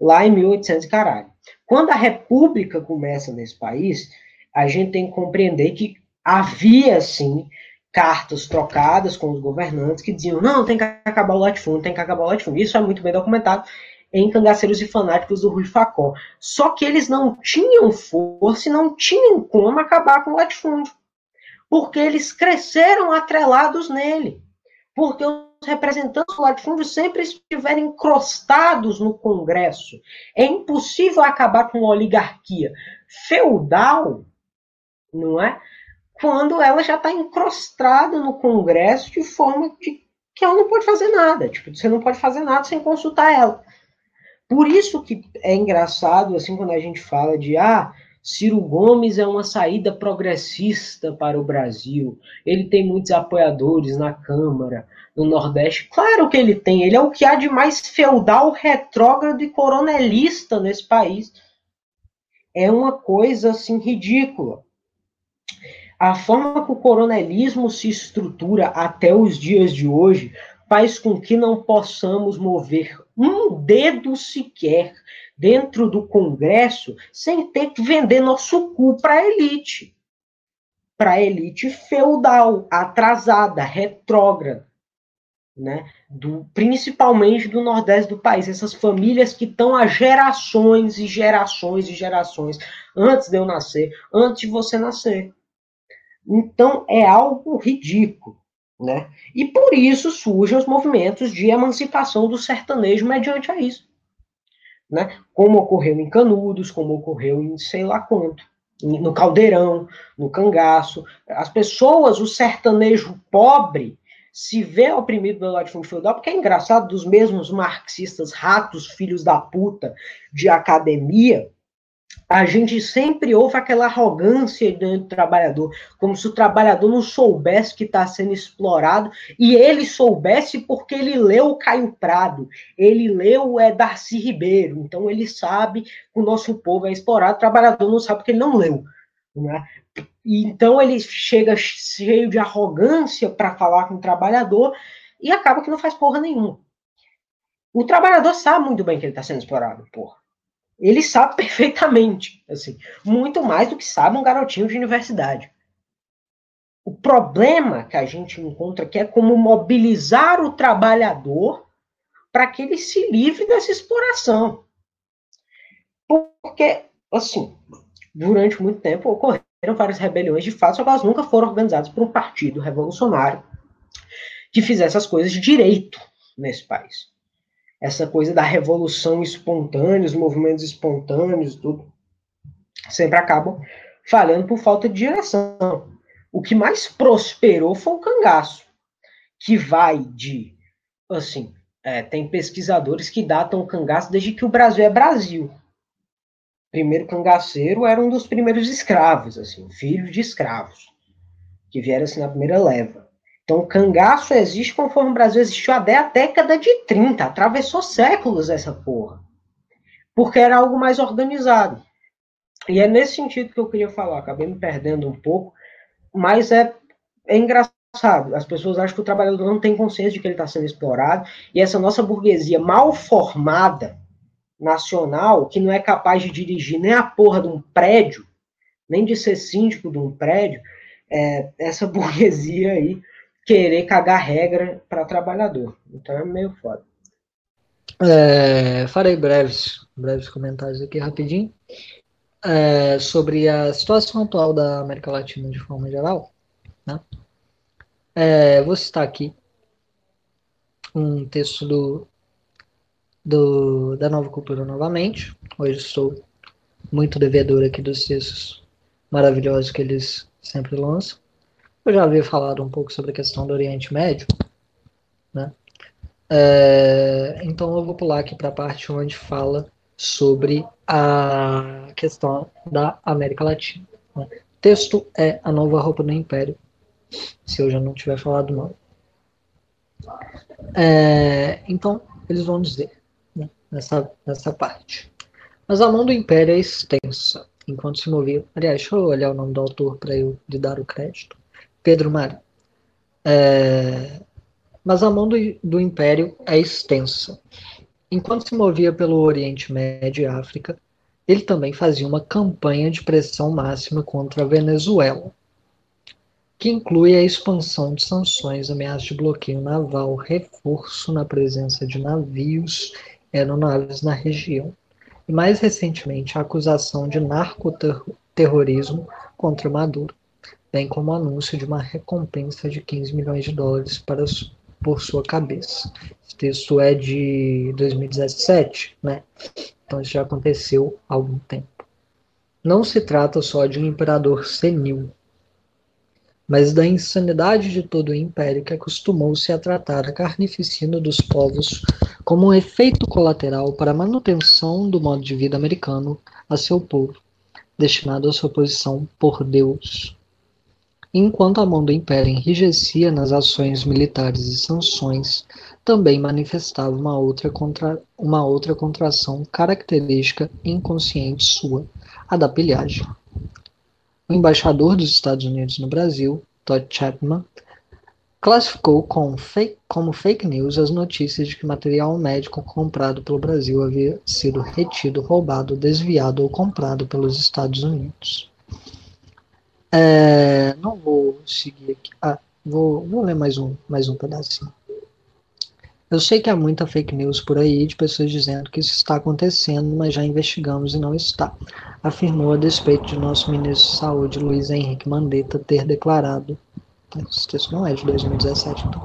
lá em 1800 caralho. Quando a república começa nesse país, a gente tem que compreender que havia, sim, cartas trocadas com os governantes que diziam, não, tem que acabar o latifúndio, tem que acabar o latifúndio. Isso é muito bem documentado em Cangaceiros e Fanáticos do Rui Facó. Só que eles não tinham força e não tinham como acabar com o latifúndio. Porque eles cresceram atrelados nele. Porque os representantes do latifúndio sempre estiveram encrostados no Congresso. É impossível acabar com uma oligarquia feudal, não é? Quando ela já está encrostada no Congresso de forma de que ela não pode fazer nada. Tipo, você não pode fazer nada sem consultar ela. Por isso que é engraçado, assim, quando a gente fala de ah, Ciro Gomes é uma saída progressista para o Brasil. Ele tem muitos apoiadores na Câmara, no Nordeste. Claro que ele tem. Ele é o que há de mais feudal, retrógrado e coronelista nesse país. É uma coisa assim ridícula. A forma que o coronelismo se estrutura até os dias de hoje faz com que não possamos mover um dedo sequer dentro do Congresso sem ter que vender nosso cu para a elite. Para a elite feudal, atrasada, retrógrada. Né? Do, principalmente do Nordeste do país, essas famílias que estão há gerações e gerações e gerações antes de eu nascer, antes de você nascer. Então é algo ridículo. Né? E por isso surgem os movimentos de emancipação do sertanejo mediante a isso. Né? Como ocorreu em Canudos, como ocorreu em sei lá quanto, no Caldeirão, no Cangaço. As pessoas, o sertanejo pobre, se vê oprimido pelo latifúndio feudal, porque é engraçado, dos mesmos marxistas ratos, filhos da puta de academia, a gente sempre ouve aquela arrogância do trabalhador, como se o trabalhador não soubesse que está sendo explorado, e ele soubesse porque ele leu o Caio Prado, ele leu é, Darcy Ribeiro, então ele sabe que o nosso povo é explorado, o trabalhador não sabe porque ele não leu. Né? Então ele chega cheio de arrogância para falar com o trabalhador e acaba que não faz porra nenhuma. O trabalhador sabe muito bem que ele está sendo explorado, porra ele sabe perfeitamente, assim, muito mais do que sabe um garotinho de universidade. O problema que a gente encontra aqui é como mobilizar o trabalhador para que ele se livre dessa exploração. Porque, assim, durante muito tempo ocorreram várias rebeliões de fato, só que elas nunca foram organizadas por um partido revolucionário que fizesse as coisas de direito nesse país essa coisa da revolução espontânea, os movimentos espontâneos, tudo, sempre acabam falhando por falta de direção. O que mais prosperou foi o cangaço, que vai de, assim, é, tem pesquisadores que datam o cangaço desde que o Brasil é Brasil. primeiro cangaceiro era um dos primeiros escravos, assim, filho de escravos, que vieram assim na primeira leva. Então, o cangaço existe conforme o Brasil existiu até a década de 30. Atravessou séculos essa porra. Porque era algo mais organizado. E é nesse sentido que eu queria falar. Acabei me perdendo um pouco. Mas é, é engraçado. As pessoas acham que o trabalhador não tem consciência de que ele está sendo explorado. E essa nossa burguesia mal formada, nacional, que não é capaz de dirigir nem a porra de um prédio, nem de ser síndico de um prédio, é, essa burguesia aí querer cagar regra para trabalhador. Então é meio foda. É, farei breves, breves comentários aqui rapidinho é, sobre a situação atual da América Latina de forma geral. Né? É, vou citar aqui um texto do, do, da Nova Cultura novamente. Hoje estou muito devedor aqui dos textos maravilhosos que eles sempre lançam. Eu já havia falado um pouco sobre a questão do Oriente Médio, né? É, então eu vou pular aqui para a parte onde fala sobre a questão da América Latina. Né? Texto é A Nova Roupa do Império, se eu já não tiver falado mal. É, então, eles vão dizer né, nessa, nessa parte. Mas a mão do Império é extensa, enquanto se movia. Aliás, deixa eu olhar o nome do autor para eu lhe dar o crédito. Pedro Mário. É, mas a mão do, do império é extensa, enquanto se movia pelo Oriente Médio e África, ele também fazia uma campanha de pressão máxima contra a Venezuela, que inclui a expansão de sanções, ameaças de bloqueio naval, reforço na presença de navios aeronaves na região, e mais recentemente a acusação de narcoterrorismo contra Maduro, bem como o anúncio de uma recompensa de 15 milhões de dólares para, por sua cabeça. Esse texto é de 2017, né? Então isso já aconteceu há algum tempo. Não se trata só de um imperador senil, mas da insanidade de todo o império que acostumou-se a tratar a carnificina dos povos como um efeito colateral para a manutenção do modo de vida americano a seu povo, destinado à sua posição por Deus. Enquanto a mão do império enrijecia nas ações militares e sanções, também manifestava uma outra, contra, uma outra contração característica inconsciente sua, a da pilhagem. O embaixador dos Estados Unidos no Brasil, Todd Chapman, classificou como fake, como fake news as notícias de que material médico comprado pelo Brasil havia sido retido, roubado, desviado ou comprado pelos Estados Unidos. É, não vou seguir aqui. Ah, vou, vou ler mais um, mais um pedacinho. Eu sei que há muita fake news por aí de pessoas dizendo que isso está acontecendo, mas já investigamos e não está, afirmou a despeito de nosso ministro de Saúde, Luiz Henrique Mandetta, ter declarado, esse texto não é de 2017, então,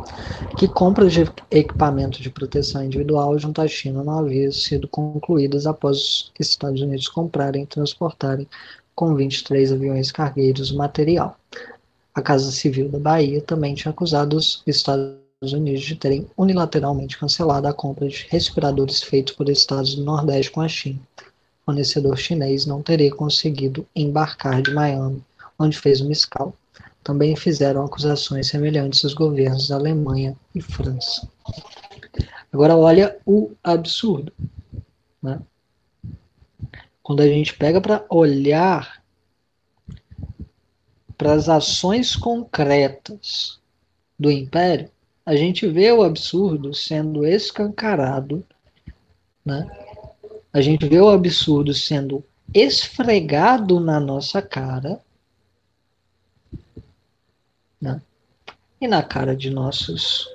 que compras de equipamento de proteção individual junto à China não haviam sido concluídas após os Estados Unidos comprarem e transportarem com 23 aviões cargueiros material. A Casa Civil da Bahia também tinha acusado os Estados Unidos de terem unilateralmente cancelado a compra de respiradores feitos por estados do Nordeste com a China. O fornecedor chinês não teria conseguido embarcar de Miami, onde fez uma escala. Também fizeram acusações semelhantes aos governos da Alemanha e França. Agora olha o absurdo. Né? Quando a gente pega para olhar para as ações concretas do Império, a gente vê o absurdo sendo escancarado, né? A gente vê o absurdo sendo esfregado na nossa cara, né? E na cara de nossos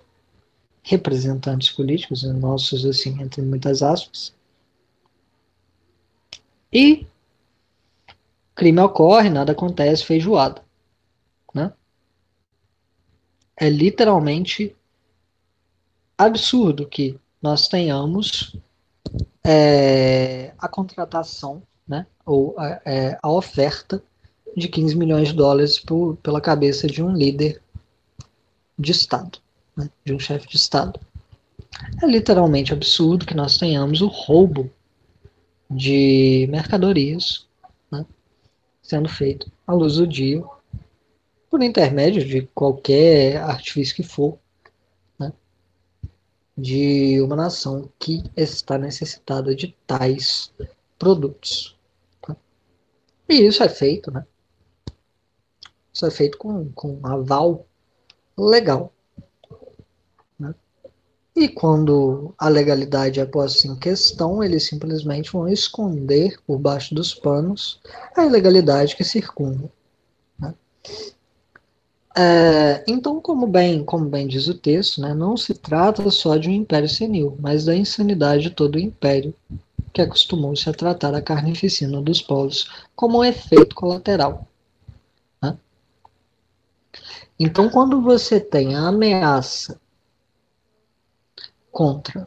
representantes políticos, né? nossos assim, entre muitas aspas. E crime ocorre, nada acontece, feijoada, né? É literalmente absurdo que nós tenhamos é, a contratação, né, ou a, é, a, oferta de 15 milhões de dólares por, pela cabeça de um líder de Estado, né, de um chefe de Estado. É literalmente absurdo que nós tenhamos o roubo de mercadorias né, sendo feito à luz do dia por intermédio de qualquer artifício que for de uma nação que está necessitada de tais produtos. Tá? E isso é feito, né? Isso é feito com, com aval legal. E quando a legalidade é posta em questão, eles simplesmente vão esconder por baixo dos panos a ilegalidade que circunda. Né? É, então, como bem, como bem diz o texto, né, não se trata só de um império senil, mas da insanidade de todo o império que acostumou-se a tratar a carnificina dos povos como um efeito colateral. Né? Então, quando você tem a ameaça contra.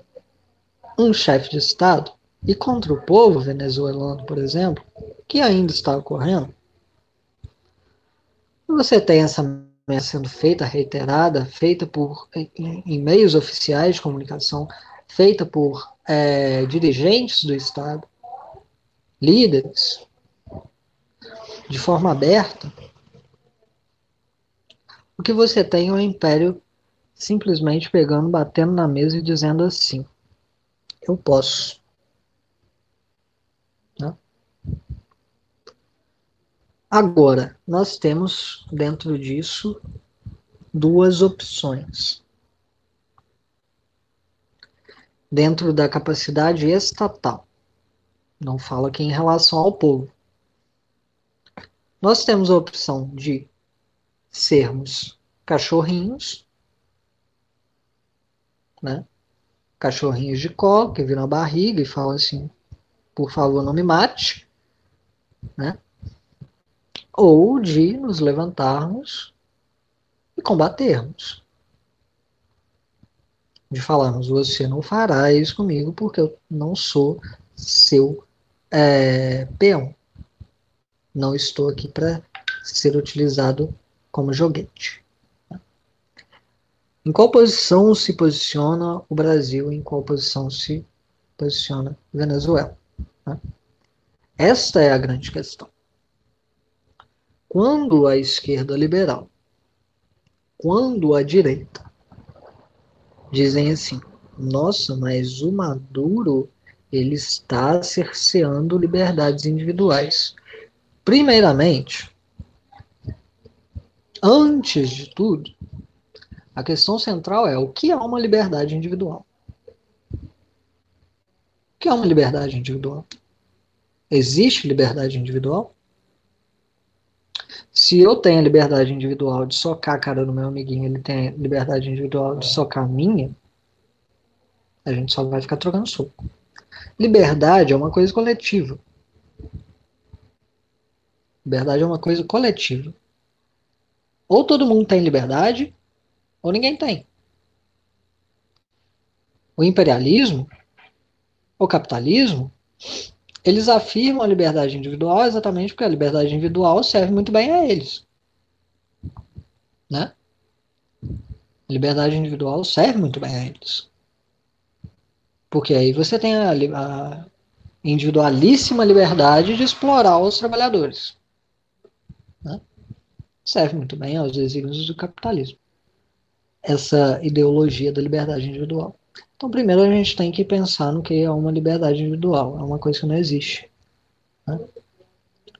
Um chefe de Estado e contra o povo venezuelano, por exemplo, que ainda está ocorrendo, você tem essa sendo feita, reiterada, feita por em, em meios oficiais de comunicação, feita por é, dirigentes do Estado, líderes, de forma aberta, o que você tem é o império simplesmente pegando, batendo na mesa e dizendo assim: eu posso. Né? Agora, nós temos dentro disso duas opções. dentro da capacidade estatal. Não fala aqui em relação ao povo. Nós temos a opção de sermos cachorrinhos, né? Cachorrinhos de colo, que viram a barriga e falam assim, por favor, não me mate, né? Ou de nos levantarmos e combatermos. De falarmos, você não fará isso comigo porque eu não sou seu é, peão. Não estou aqui para ser utilizado como joguete. Em qual posição se posiciona o Brasil? Em qual posição se posiciona Venezuela? Esta é a grande questão. Quando a esquerda liberal, quando a direita dizem assim: nossa, mas o Maduro ele está cerceando liberdades individuais. Primeiramente, antes de tudo, a questão central é o que é uma liberdade individual? O que é uma liberdade individual? Existe liberdade individual? Se eu tenho a liberdade individual de socar a cara do meu amiguinho, ele tem a liberdade individual de socar a minha, a gente só vai ficar trocando soco. Liberdade é uma coisa coletiva. Liberdade é uma coisa coletiva. Ou todo mundo tem liberdade, ou ninguém tem. O imperialismo, o capitalismo, eles afirmam a liberdade individual exatamente porque a liberdade individual serve muito bem a eles. Né? A liberdade individual serve muito bem a eles. Porque aí você tem a, a individualíssima liberdade de explorar os trabalhadores. Né? Serve muito bem aos desígnios do capitalismo. Essa ideologia da liberdade individual. Então, primeiro a gente tem que pensar no que é uma liberdade individual. É uma coisa que não existe. Né?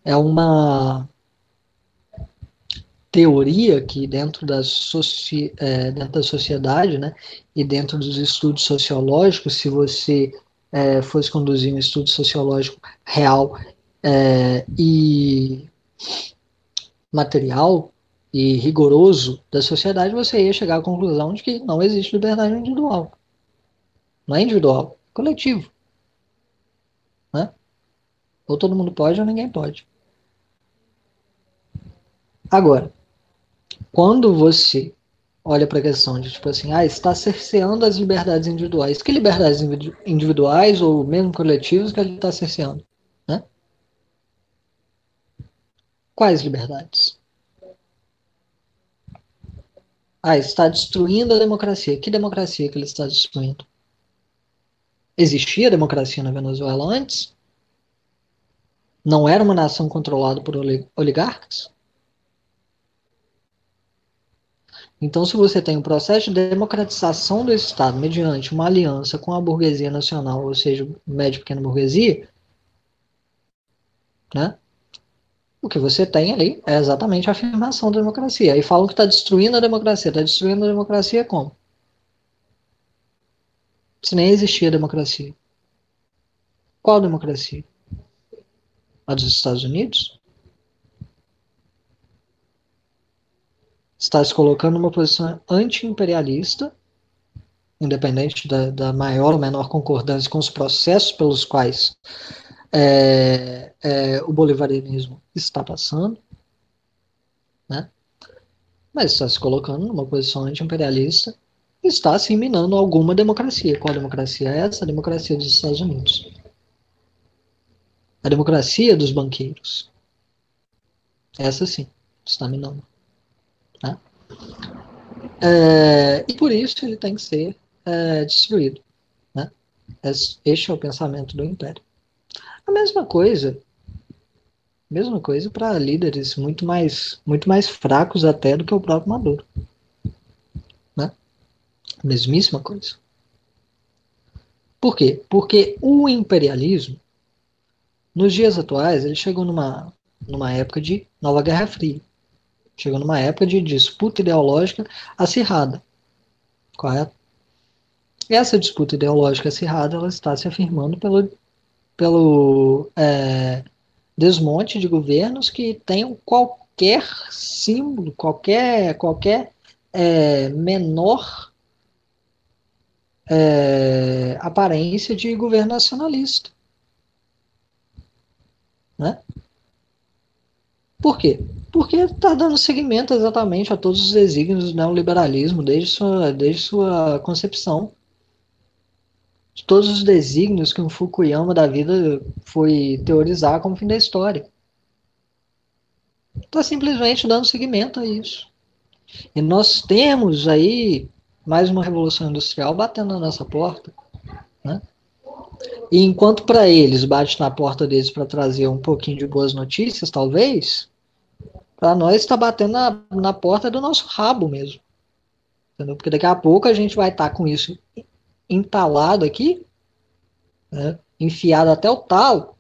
É uma teoria que dentro da, soci, é, dentro da sociedade, né, e dentro dos estudos sociológicos, se você é, fosse conduzir um estudo sociológico real é, e material e rigoroso da sociedade, você ia chegar à conclusão de que não existe liberdade individual. Não é individual, é coletivo. Né? Ou todo mundo pode ou ninguém pode. Agora, quando você olha para a questão de, tipo assim, ah, está cerceando as liberdades individuais. Que liberdades individuais ou mesmo coletivas que ele está cerceando? Né? Quais liberdades? Ah, está destruindo a democracia. Que democracia que ele está destruindo? Existia democracia na Venezuela antes? Não era uma nação controlada por oligarcas? Então, se você tem um processo de democratização do Estado mediante uma aliança com a burguesia nacional, ou seja, média e pequena burguesia, né? O que você tem ali é exatamente a afirmação da democracia. Aí falam que está destruindo a democracia. Está destruindo a democracia como? Se nem existia democracia. Qual democracia? A dos Estados Unidos? está se colocando numa posição anti-imperialista, independente da, da, maior ou menor concordância com os processos pelos quais é, é, o bolivarianismo está passando, né? mas está se colocando numa posição anti-imperialista e está se minando alguma democracia. Qual democracia é essa? A democracia dos Estados Unidos. A democracia dos banqueiros. Essa sim, está minando. Né? É, e por isso ele tem que ser é, destruído. Né? Este é o pensamento do Império. A mesma coisa, mesma coisa para líderes muito mais, muito mais fracos até do que o próprio Maduro. Né? Mesmíssima coisa. Por quê? Porque o imperialismo, nos dias atuais, ele chegou numa, numa época de nova Guerra Fria. Chegou numa época de disputa ideológica acirrada. Correto? essa disputa ideológica acirrada ela está se afirmando pelo, pelo é, desmonte de governos que tenham qualquer símbolo, qualquer, qualquer é, menor é, aparência de governo nacionalista. Né? Por quê? Porque está dando seguimento exatamente a todos os desígnios do neoliberalismo desde sua, desde sua concepção. Todos os desígnios que um Fukuyama da vida foi teorizar como fim da história. Está simplesmente dando seguimento a isso. E nós temos aí mais uma revolução industrial batendo na nossa porta. Né? E enquanto para eles bate na porta deles para trazer um pouquinho de boas notícias, talvez, para nós está batendo na, na porta do nosso rabo mesmo. Entendeu? Porque daqui a pouco a gente vai estar tá com isso entalado aqui, né? enfiado até o talo.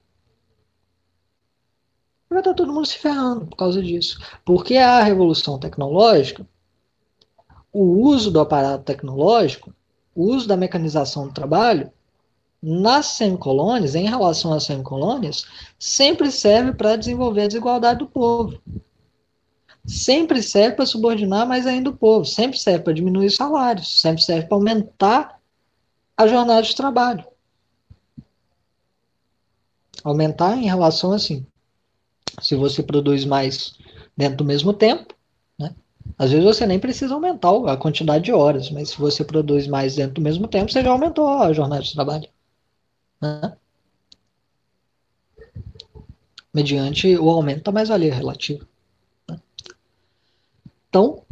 Vai estar todo mundo se ferrando por causa disso. Porque a revolução tecnológica, o uso do aparato tecnológico, o uso da mecanização do trabalho, nas semicolônias, em relação às semicolônias, sempre serve para desenvolver a desigualdade do povo. Sempre serve para subordinar mais ainda o povo, sempre serve para diminuir os salários, sempre serve para aumentar a jornada de trabalho. Aumentar em relação assim. Se você produz mais dentro do mesmo tempo, né? Às vezes você nem precisa aumentar a quantidade de horas, mas se você produz mais dentro do mesmo tempo, você já aumentou a jornada de trabalho né? mediante o aumento da mais-valia relativa. Né? Então,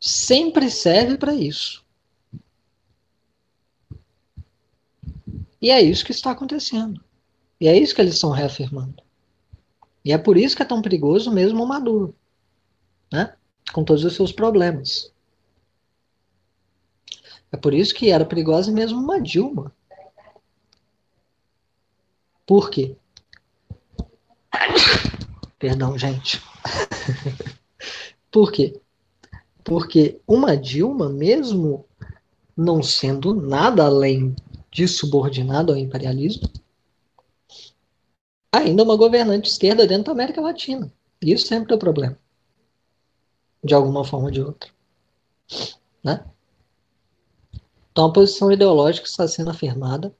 sempre serve para isso. E é isso que está acontecendo. E é isso que eles estão reafirmando. E é por isso que é tão perigoso mesmo o Maduro, né? com todos os seus problemas. É por isso que era perigosa mesmo uma Dilma, por quê? Perdão, gente. Por quê? Porque uma Dilma, mesmo não sendo nada além de subordinada ao imperialismo, ainda uma governante esquerda dentro da América Latina. Isso sempre é o problema. De alguma forma ou de outra. Né? Então a posição ideológica está sendo afirmada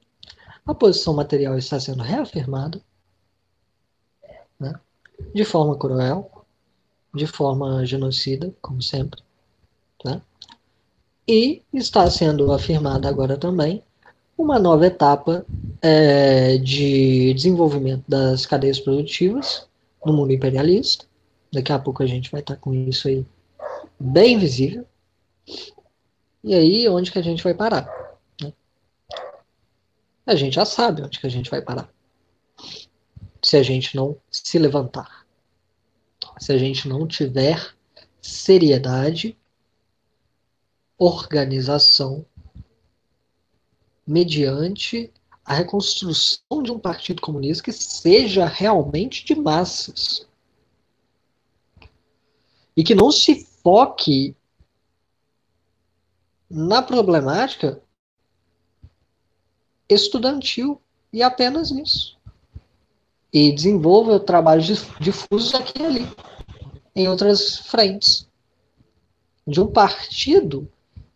a posição material está sendo reafirmada né, de forma cruel, de forma genocida, como sempre. Né, e está sendo afirmada agora também uma nova etapa é, de desenvolvimento das cadeias produtivas no mundo imperialista. Daqui a pouco a gente vai estar com isso aí bem visível. E aí, onde que a gente vai parar? a gente já sabe onde que a gente vai parar. Se a gente não se levantar. Se a gente não tiver seriedade, organização, mediante a reconstrução de um partido comunista que seja realmente de massas. E que não se foque na problemática estudantil e apenas isso. E desenvolva trabalhos difusos aqui e ali, em outras frentes. De um partido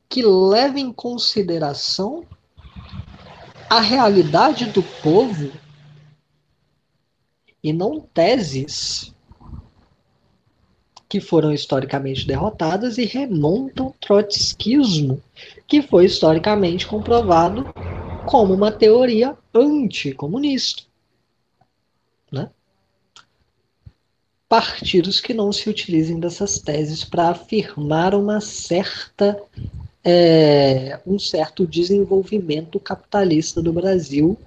que leve em consideração a realidade do povo e não teses que foram historicamente derrotadas e remontam o trotskismo, que foi historicamente comprovado como uma teoria anticomunista. Né? Partidos que não se utilizem dessas teses para afirmar uma certa é, um certo desenvolvimento capitalista do Brasil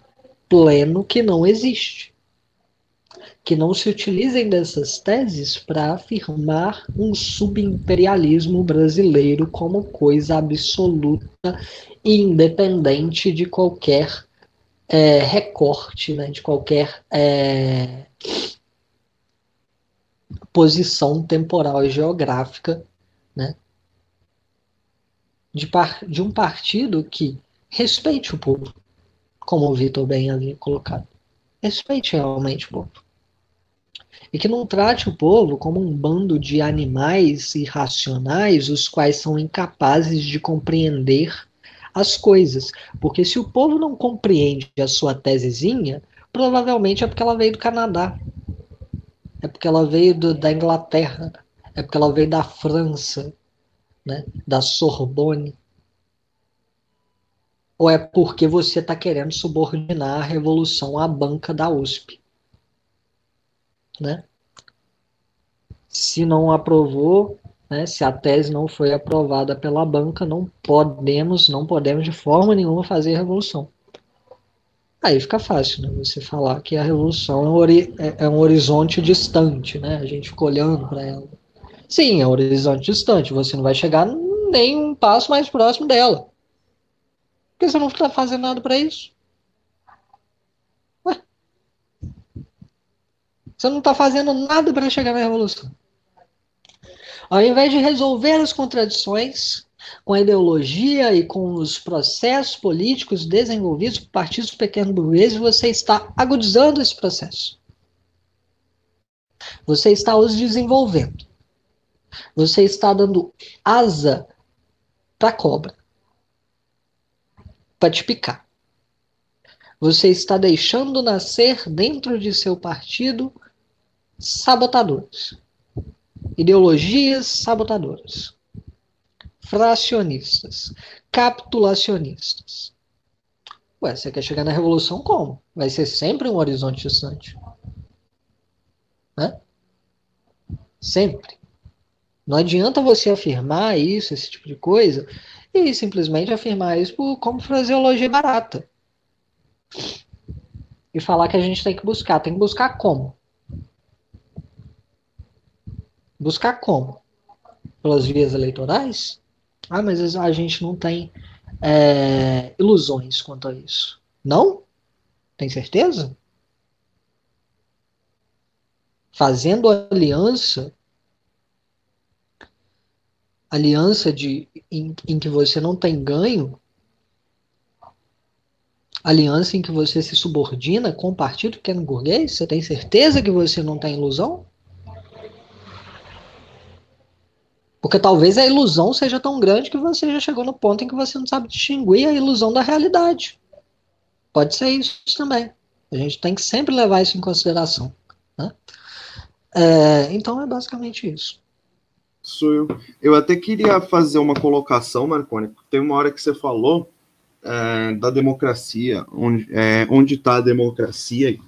pleno que não existe. Que não se utilizem dessas teses para afirmar um subimperialismo brasileiro como coisa absoluta independente de qualquer é, recorte, né, de qualquer é, posição temporal e geográfica, né, de, par, de um partido que respeite o povo, como o Vitor bem havia colocado. Respeite realmente o povo. E que não trate o povo como um bando de animais irracionais, os quais são incapazes de compreender as coisas. Porque se o povo não compreende a sua tesezinha, provavelmente é porque ela veio do Canadá, é porque ela veio do, da Inglaterra, é porque ela veio da França, né, da Sorbonne. Ou é porque você está querendo subordinar a revolução à banca da USP? Né? Se não aprovou, né, se a tese não foi aprovada pela banca, não podemos, não podemos de forma nenhuma fazer revolução. Aí fica fácil, né? Você falar que a revolução é, é, é um horizonte distante, né? A gente fica olhando para ela. Sim, é um horizonte distante. Você não vai chegar nem um passo mais próximo dela. Porque você não está fazendo nada para isso. Ué? Você não está fazendo nada para chegar na revolução. Ao invés de resolver as contradições com a ideologia e com os processos políticos desenvolvidos por partidos pequenos burgueses, você está agudizando esse processo. Você está os desenvolvendo. Você está dando asa para cobra para te picar. Você está deixando nascer dentro de seu partido sabotadores, ideologias sabotadoras, fracionistas, capitulacionistas. Ué, você quer chegar na revolução como? Vai ser sempre um horizonte distante. Né? Sempre. Não adianta você afirmar isso, esse tipo de coisa, e simplesmente afirmar isso por, como fraseologia barata. E falar que a gente tem que buscar. Tem que buscar como? Buscar como? Pelas vias eleitorais? Ah, mas a gente não tem é, ilusões quanto a isso. Não? Tem certeza? Fazendo aliança aliança de, em, em que você não tem ganho, aliança em que você se subordina com o partido pequeno burguês, você tem certeza que você não tem ilusão? Porque talvez a ilusão seja tão grande que você já chegou no ponto em que você não sabe distinguir a ilusão da realidade. Pode ser isso também. A gente tem que sempre levar isso em consideração. Né? É, então é basicamente isso. Sou eu. Eu até queria fazer uma colocação, Marconi. Tem uma hora que você falou é, da democracia, onde é, está a democracia.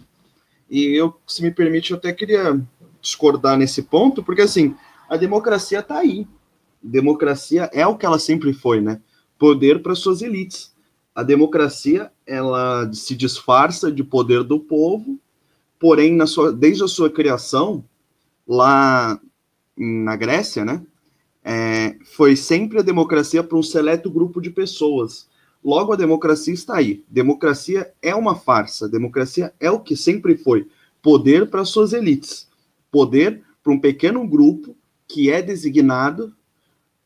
E eu, se me permite, eu até queria discordar nesse ponto, porque assim, a democracia está aí. Democracia é o que ela sempre foi, né? Poder para suas elites. A democracia, ela se disfarça de poder do povo, porém, na sua, desde a sua criação, lá na Grécia, né? É, foi sempre a democracia para um seleto grupo de pessoas. Logo, a democracia está aí. Democracia é uma farsa. Democracia é o que sempre foi: poder para suas elites, poder para um pequeno grupo que é designado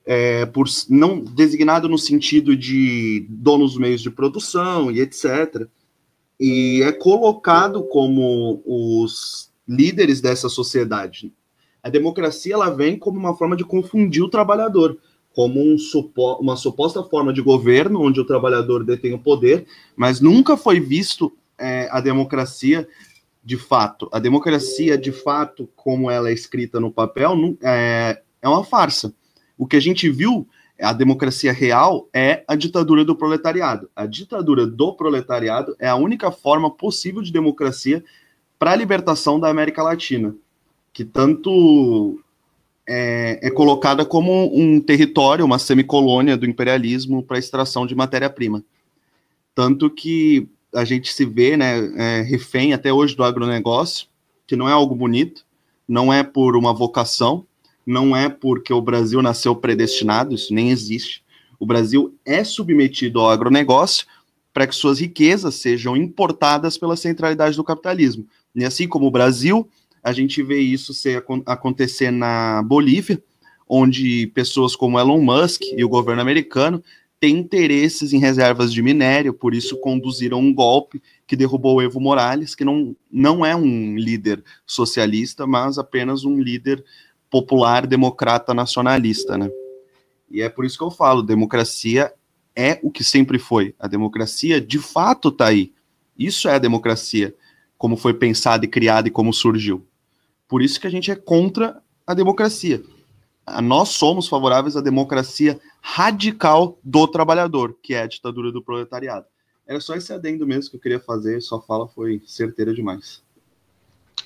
é, por não designado no sentido de donos dos meios de produção e etc. E é colocado como os líderes dessa sociedade. A democracia ela vem como uma forma de confundir o trabalhador, como um supo uma suposta forma de governo onde o trabalhador detém o poder, mas nunca foi visto é, a democracia de fato. A democracia, de fato, como ela é escrita no papel, é, é uma farsa. O que a gente viu, a democracia real, é a ditadura do proletariado. A ditadura do proletariado é a única forma possível de democracia para a libertação da América Latina que tanto é, é colocada como um território, uma semicolônia do imperialismo para extração de matéria-prima. Tanto que a gente se vê né, é, refém até hoje do agronegócio, que não é algo bonito, não é por uma vocação, não é porque o Brasil nasceu predestinado, isso nem existe. O Brasil é submetido ao agronegócio para que suas riquezas sejam importadas pela centralidade do capitalismo. E assim como o Brasil a gente vê isso ser, acontecer na Bolívia, onde pessoas como Elon Musk e o governo americano têm interesses em reservas de minério, por isso conduziram um golpe que derrubou Evo Morales, que não, não é um líder socialista, mas apenas um líder popular, democrata, nacionalista, né? E é por isso que eu falo, democracia é o que sempre foi. A democracia, de fato, está aí. Isso é a democracia, como foi pensada e criada e como surgiu. Por isso que a gente é contra a democracia. Nós somos favoráveis à democracia radical do trabalhador, que é a ditadura do proletariado. Era só esse adendo mesmo que eu queria fazer, sua fala foi certeira demais.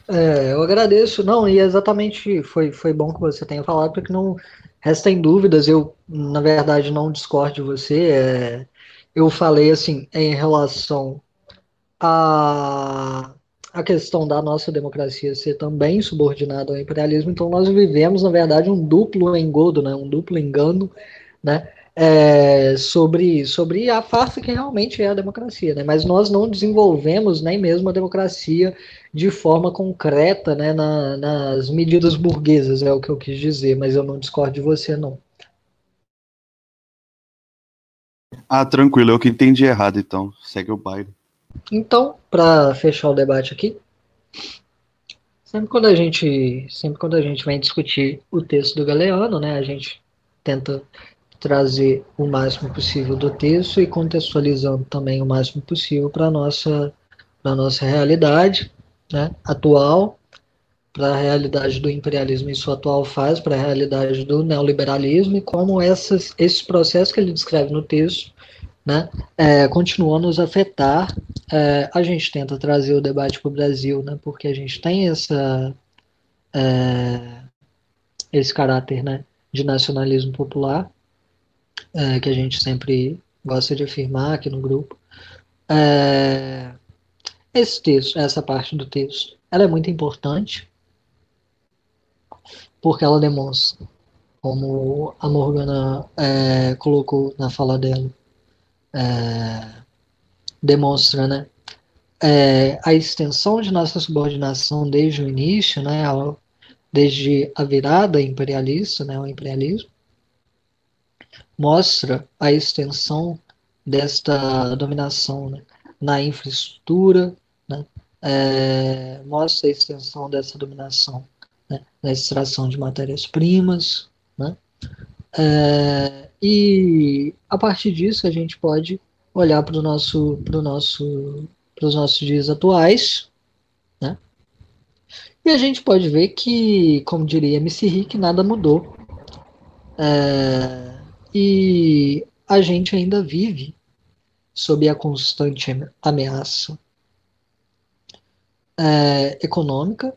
É, eu agradeço. Não, e exatamente foi, foi bom que você tenha falado, porque não restem dúvidas. Eu, na verdade, não discordo de você. É, eu falei assim, em relação a a questão da nossa democracia ser também subordinada ao imperialismo, então nós vivemos, na verdade, um duplo engodo, né, um duplo engano, né, é, sobre, sobre a farsa que realmente é a democracia, né, mas nós não desenvolvemos nem mesmo a democracia de forma concreta, né, na, nas medidas burguesas, é o que eu quis dizer, mas eu não discordo de você, não. Ah, tranquilo, eu que entendi errado, então, segue o baile. Então, para fechar o debate aqui, sempre quando a gente, sempre quando a gente vem discutir o texto do Galeano, né, a gente tenta trazer o máximo possível do texto e contextualizando também o máximo possível para nossa para nossa realidade, né, atual, para a realidade do imperialismo em sua atual fase, para a realidade do neoliberalismo e como essas, esses processos que ele descreve no texto né, é, a nos afetar. É, a gente tenta trazer o debate para o Brasil, né, porque a gente tem essa, é, esse caráter né, de nacionalismo popular, é, que a gente sempre gosta de afirmar aqui no grupo. É, esse texto, essa parte do texto, ela é muito importante, porque ela demonstra, como a Morgana é, colocou na fala dela, é, demonstra né, é, a extensão de nossa subordinação desde o início, né, desde a virada imperialista, né, o imperialismo, mostra a extensão desta dominação né, na infraestrutura, né, é, mostra a extensão dessa dominação né, na extração de matérias-primas, né, é, e a partir disso a gente pode olhar para nosso, pro nosso, os nossos dias atuais, né? E a gente pode ver que, como diria MC Rick, nada mudou. É, e a gente ainda vive sob a constante ameaça é, econômica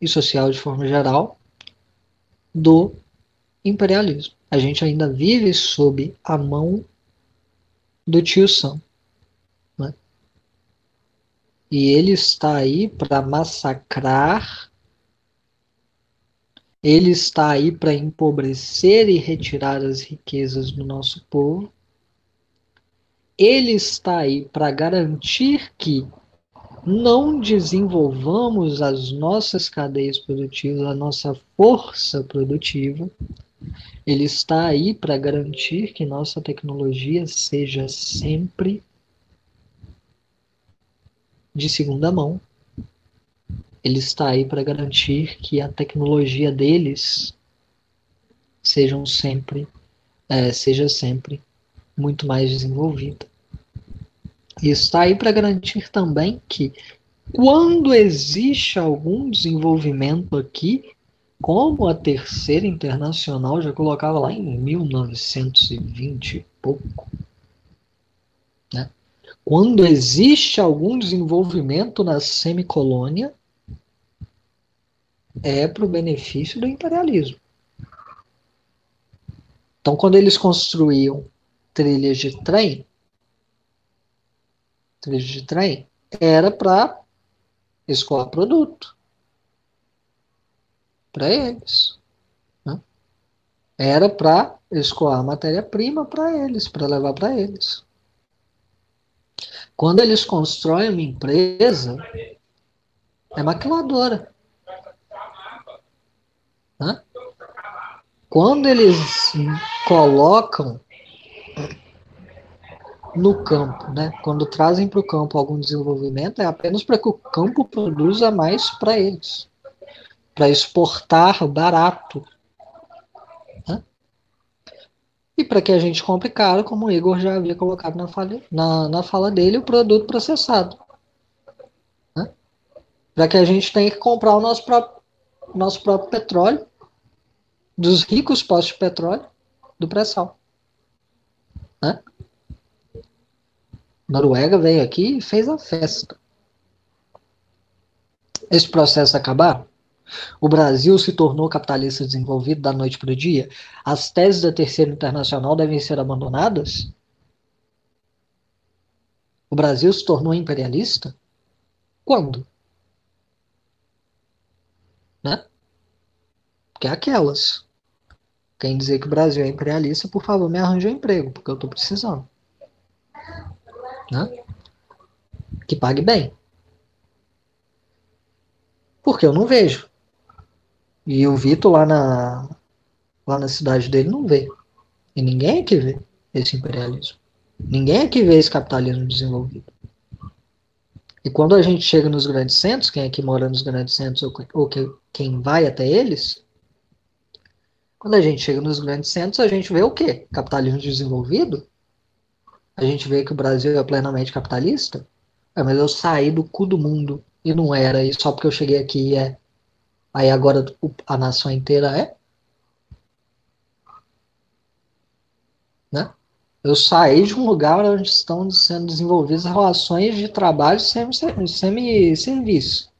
e social de forma geral do imperialismo. A gente ainda vive sob a mão do tio Sam. Né? E ele está aí para massacrar, ele está aí para empobrecer e retirar as riquezas do nosso povo. Ele está aí para garantir que não desenvolvamos as nossas cadeias produtivas, a nossa força produtiva, ele está aí para garantir que nossa tecnologia seja sempre de segunda mão. Ele está aí para garantir que a tecnologia deles sejam sempre, é, seja sempre muito mais desenvolvida. E está aí para garantir também que quando existe algum desenvolvimento aqui, como a terceira internacional já colocava lá em 1920 e pouco. Né? Quando existe algum desenvolvimento na semicolônia, é para o benefício do imperialismo. Então, quando eles construíam trilhas de trem, trilhas de trem, era para escoar produto para eles. Né? Era para escoar matéria-prima para eles, para levar para eles. Quando eles constroem uma empresa, é maquiladora. Né? quando eles colocam no campo, né? Quando trazem para o campo algum desenvolvimento, é apenas para que o campo produza mais para eles, para exportar barato, né? e para que a gente compre caro, como o Igor já havia colocado na fala, na, na fala dele, o produto processado, né? para que a gente tenha que comprar o nosso próprio, nosso próprio petróleo dos ricos postos de petróleo do pré-sal. Né? Noruega veio aqui e fez a festa. Esse processo acabar, o Brasil se tornou capitalista desenvolvido da noite para o dia, as teses da Terceira Internacional devem ser abandonadas? O Brasil se tornou imperialista? Quando? Né? Que é aquelas. Quem dizer que o Brasil é imperialista, por favor, me arranje um emprego, porque eu estou precisando né? que pague bem. Porque eu não vejo. E o Vitor lá na, lá na cidade dele não vê. E ninguém aqui vê esse imperialismo. Ninguém aqui vê esse capitalismo desenvolvido. E quando a gente chega nos grandes centros, quem aqui mora nos grandes centros ou, ou que, quem vai até eles, quando a gente chega nos grandes centros, a gente vê o quê? Capitalismo desenvolvido? a gente vê que o Brasil é plenamente capitalista, é, mas eu saí do cu do mundo e não era, e só porque eu cheguei aqui é. Aí agora a nação inteira é? Né? Eu saí de um lugar onde estão sendo desenvolvidas relações de trabalho semi-serviço.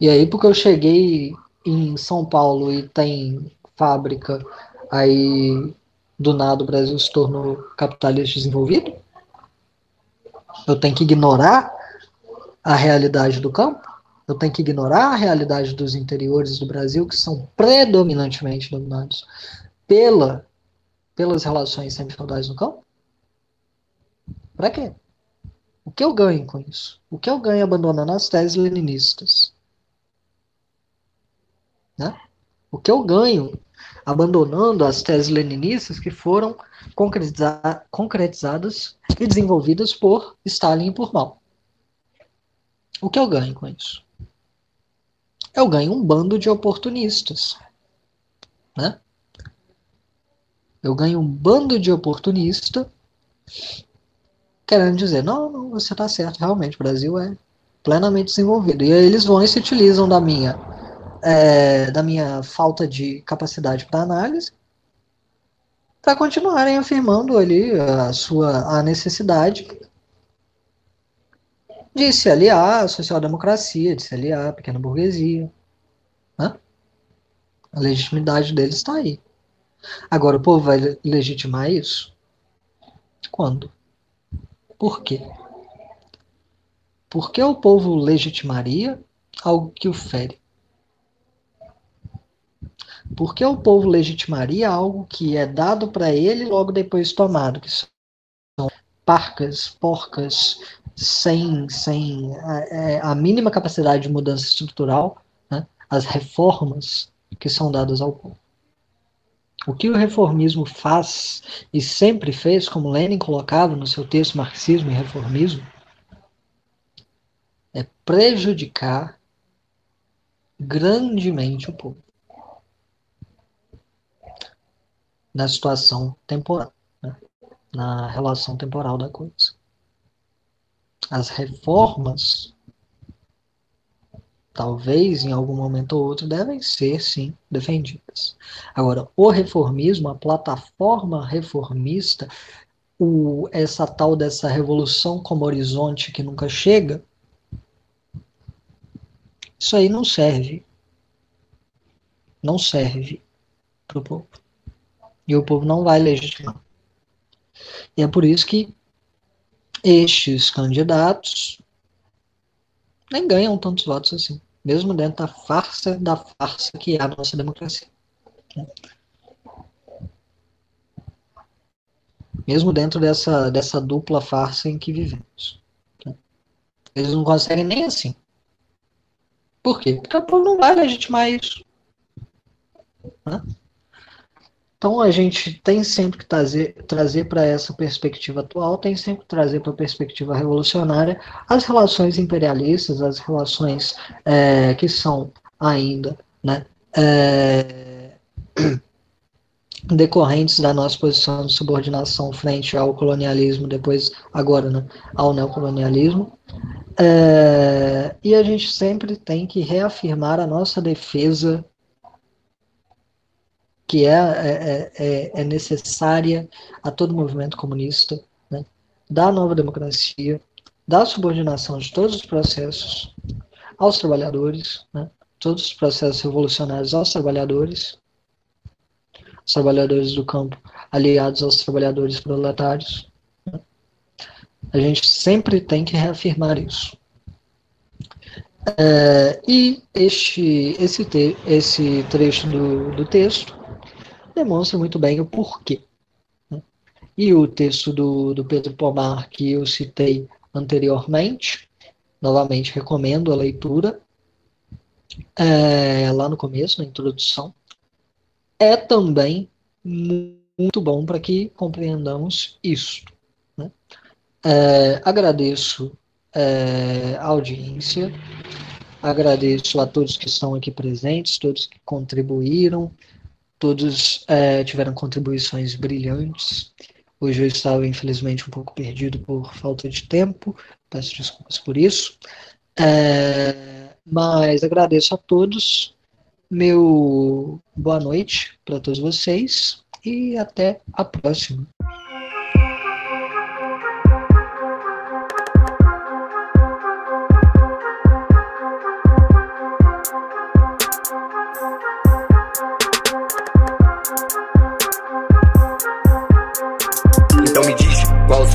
E aí, porque eu cheguei em São Paulo e tem fábrica, aí do nada o Brasil se tornou capitalista desenvolvido? Eu tenho que ignorar a realidade do campo? Eu tenho que ignorar a realidade dos interiores do Brasil, que são predominantemente dominados pela, pelas relações semifeudais no campo? Para quê? O que eu ganho com isso? O que eu ganho abandonando as teses leninistas? Né? O que eu ganho abandonando as teses leninistas que foram concretiza concretizadas e desenvolvidas por Stalin e por Mao. O que eu ganho com isso? Eu ganho um bando de oportunistas. Né? Eu ganho um bando de oportunista querendo dizer, não, não você está certo, realmente, o Brasil é plenamente desenvolvido. E aí eles vão e se utilizam da minha é, da minha falta de capacidade para análise, para continuarem afirmando ali a sua a necessidade de se aliar à social-democracia, de se aliar à pequena burguesia. Né? A legitimidade deles está aí. Agora, o povo vai legitimar isso? Quando? Por quê? Por que o povo legitimaria algo que o fere? Por que o povo legitimaria algo que é dado para ele logo depois tomado, que são parcas, porcas, sem, sem a, é, a mínima capacidade de mudança estrutural, né? as reformas que são dadas ao povo. O que o reformismo faz e sempre fez, como Lenin colocava no seu texto Marxismo e Reformismo, é prejudicar grandemente o povo. na situação temporal, né? na relação temporal da coisa. As reformas, talvez em algum momento ou outro, devem ser, sim, defendidas. Agora, o reformismo, a plataforma reformista, o, essa tal dessa revolução como horizonte que nunca chega, isso aí não serve. Não serve para o povo. E o povo não vai legitimar. E é por isso que estes candidatos nem ganham tantos votos assim, mesmo dentro da farsa da farsa que é a nossa democracia. Mesmo dentro dessa, dessa dupla farsa em que vivemos. Eles não conseguem nem assim. Por quê? Porque o povo não vai legitimar isso. Né? Então a gente tem sempre que trazer, trazer para essa perspectiva atual, tem sempre que trazer para a perspectiva revolucionária as relações imperialistas, as relações é, que são ainda né, é, decorrentes da nossa posição de subordinação frente ao colonialismo, depois agora né, ao neocolonialismo. É, e a gente sempre tem que reafirmar a nossa defesa que é, é, é, é necessária a todo movimento comunista, né, da nova democracia, da subordinação de todos os processos aos trabalhadores, né, todos os processos revolucionários aos trabalhadores, os trabalhadores do campo aliados aos trabalhadores proletários. Né. A gente sempre tem que reafirmar isso. É, e este, esse, te, esse trecho do, do texto demonstra muito bem o porquê. Né? E o texto do, do Pedro Pomar, que eu citei anteriormente, novamente recomendo a leitura, é, lá no começo, na introdução, é também muito bom para que compreendamos isso. Né? É, agradeço é, a audiência, agradeço a todos que estão aqui presentes, todos que contribuíram, Todos é, tiveram contribuições brilhantes. Hoje eu estava, infelizmente, um pouco perdido por falta de tempo. Peço desculpas por isso. É, mas agradeço a todos. Meu boa noite para todos vocês e até a próxima.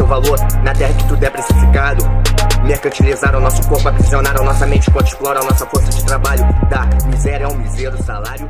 Valor na terra que tudo é precificado. Mercantilizaram nosso corpo, aprisionaram nossa mente enquanto exploram nossa força de trabalho. Da miséria ao misério salário.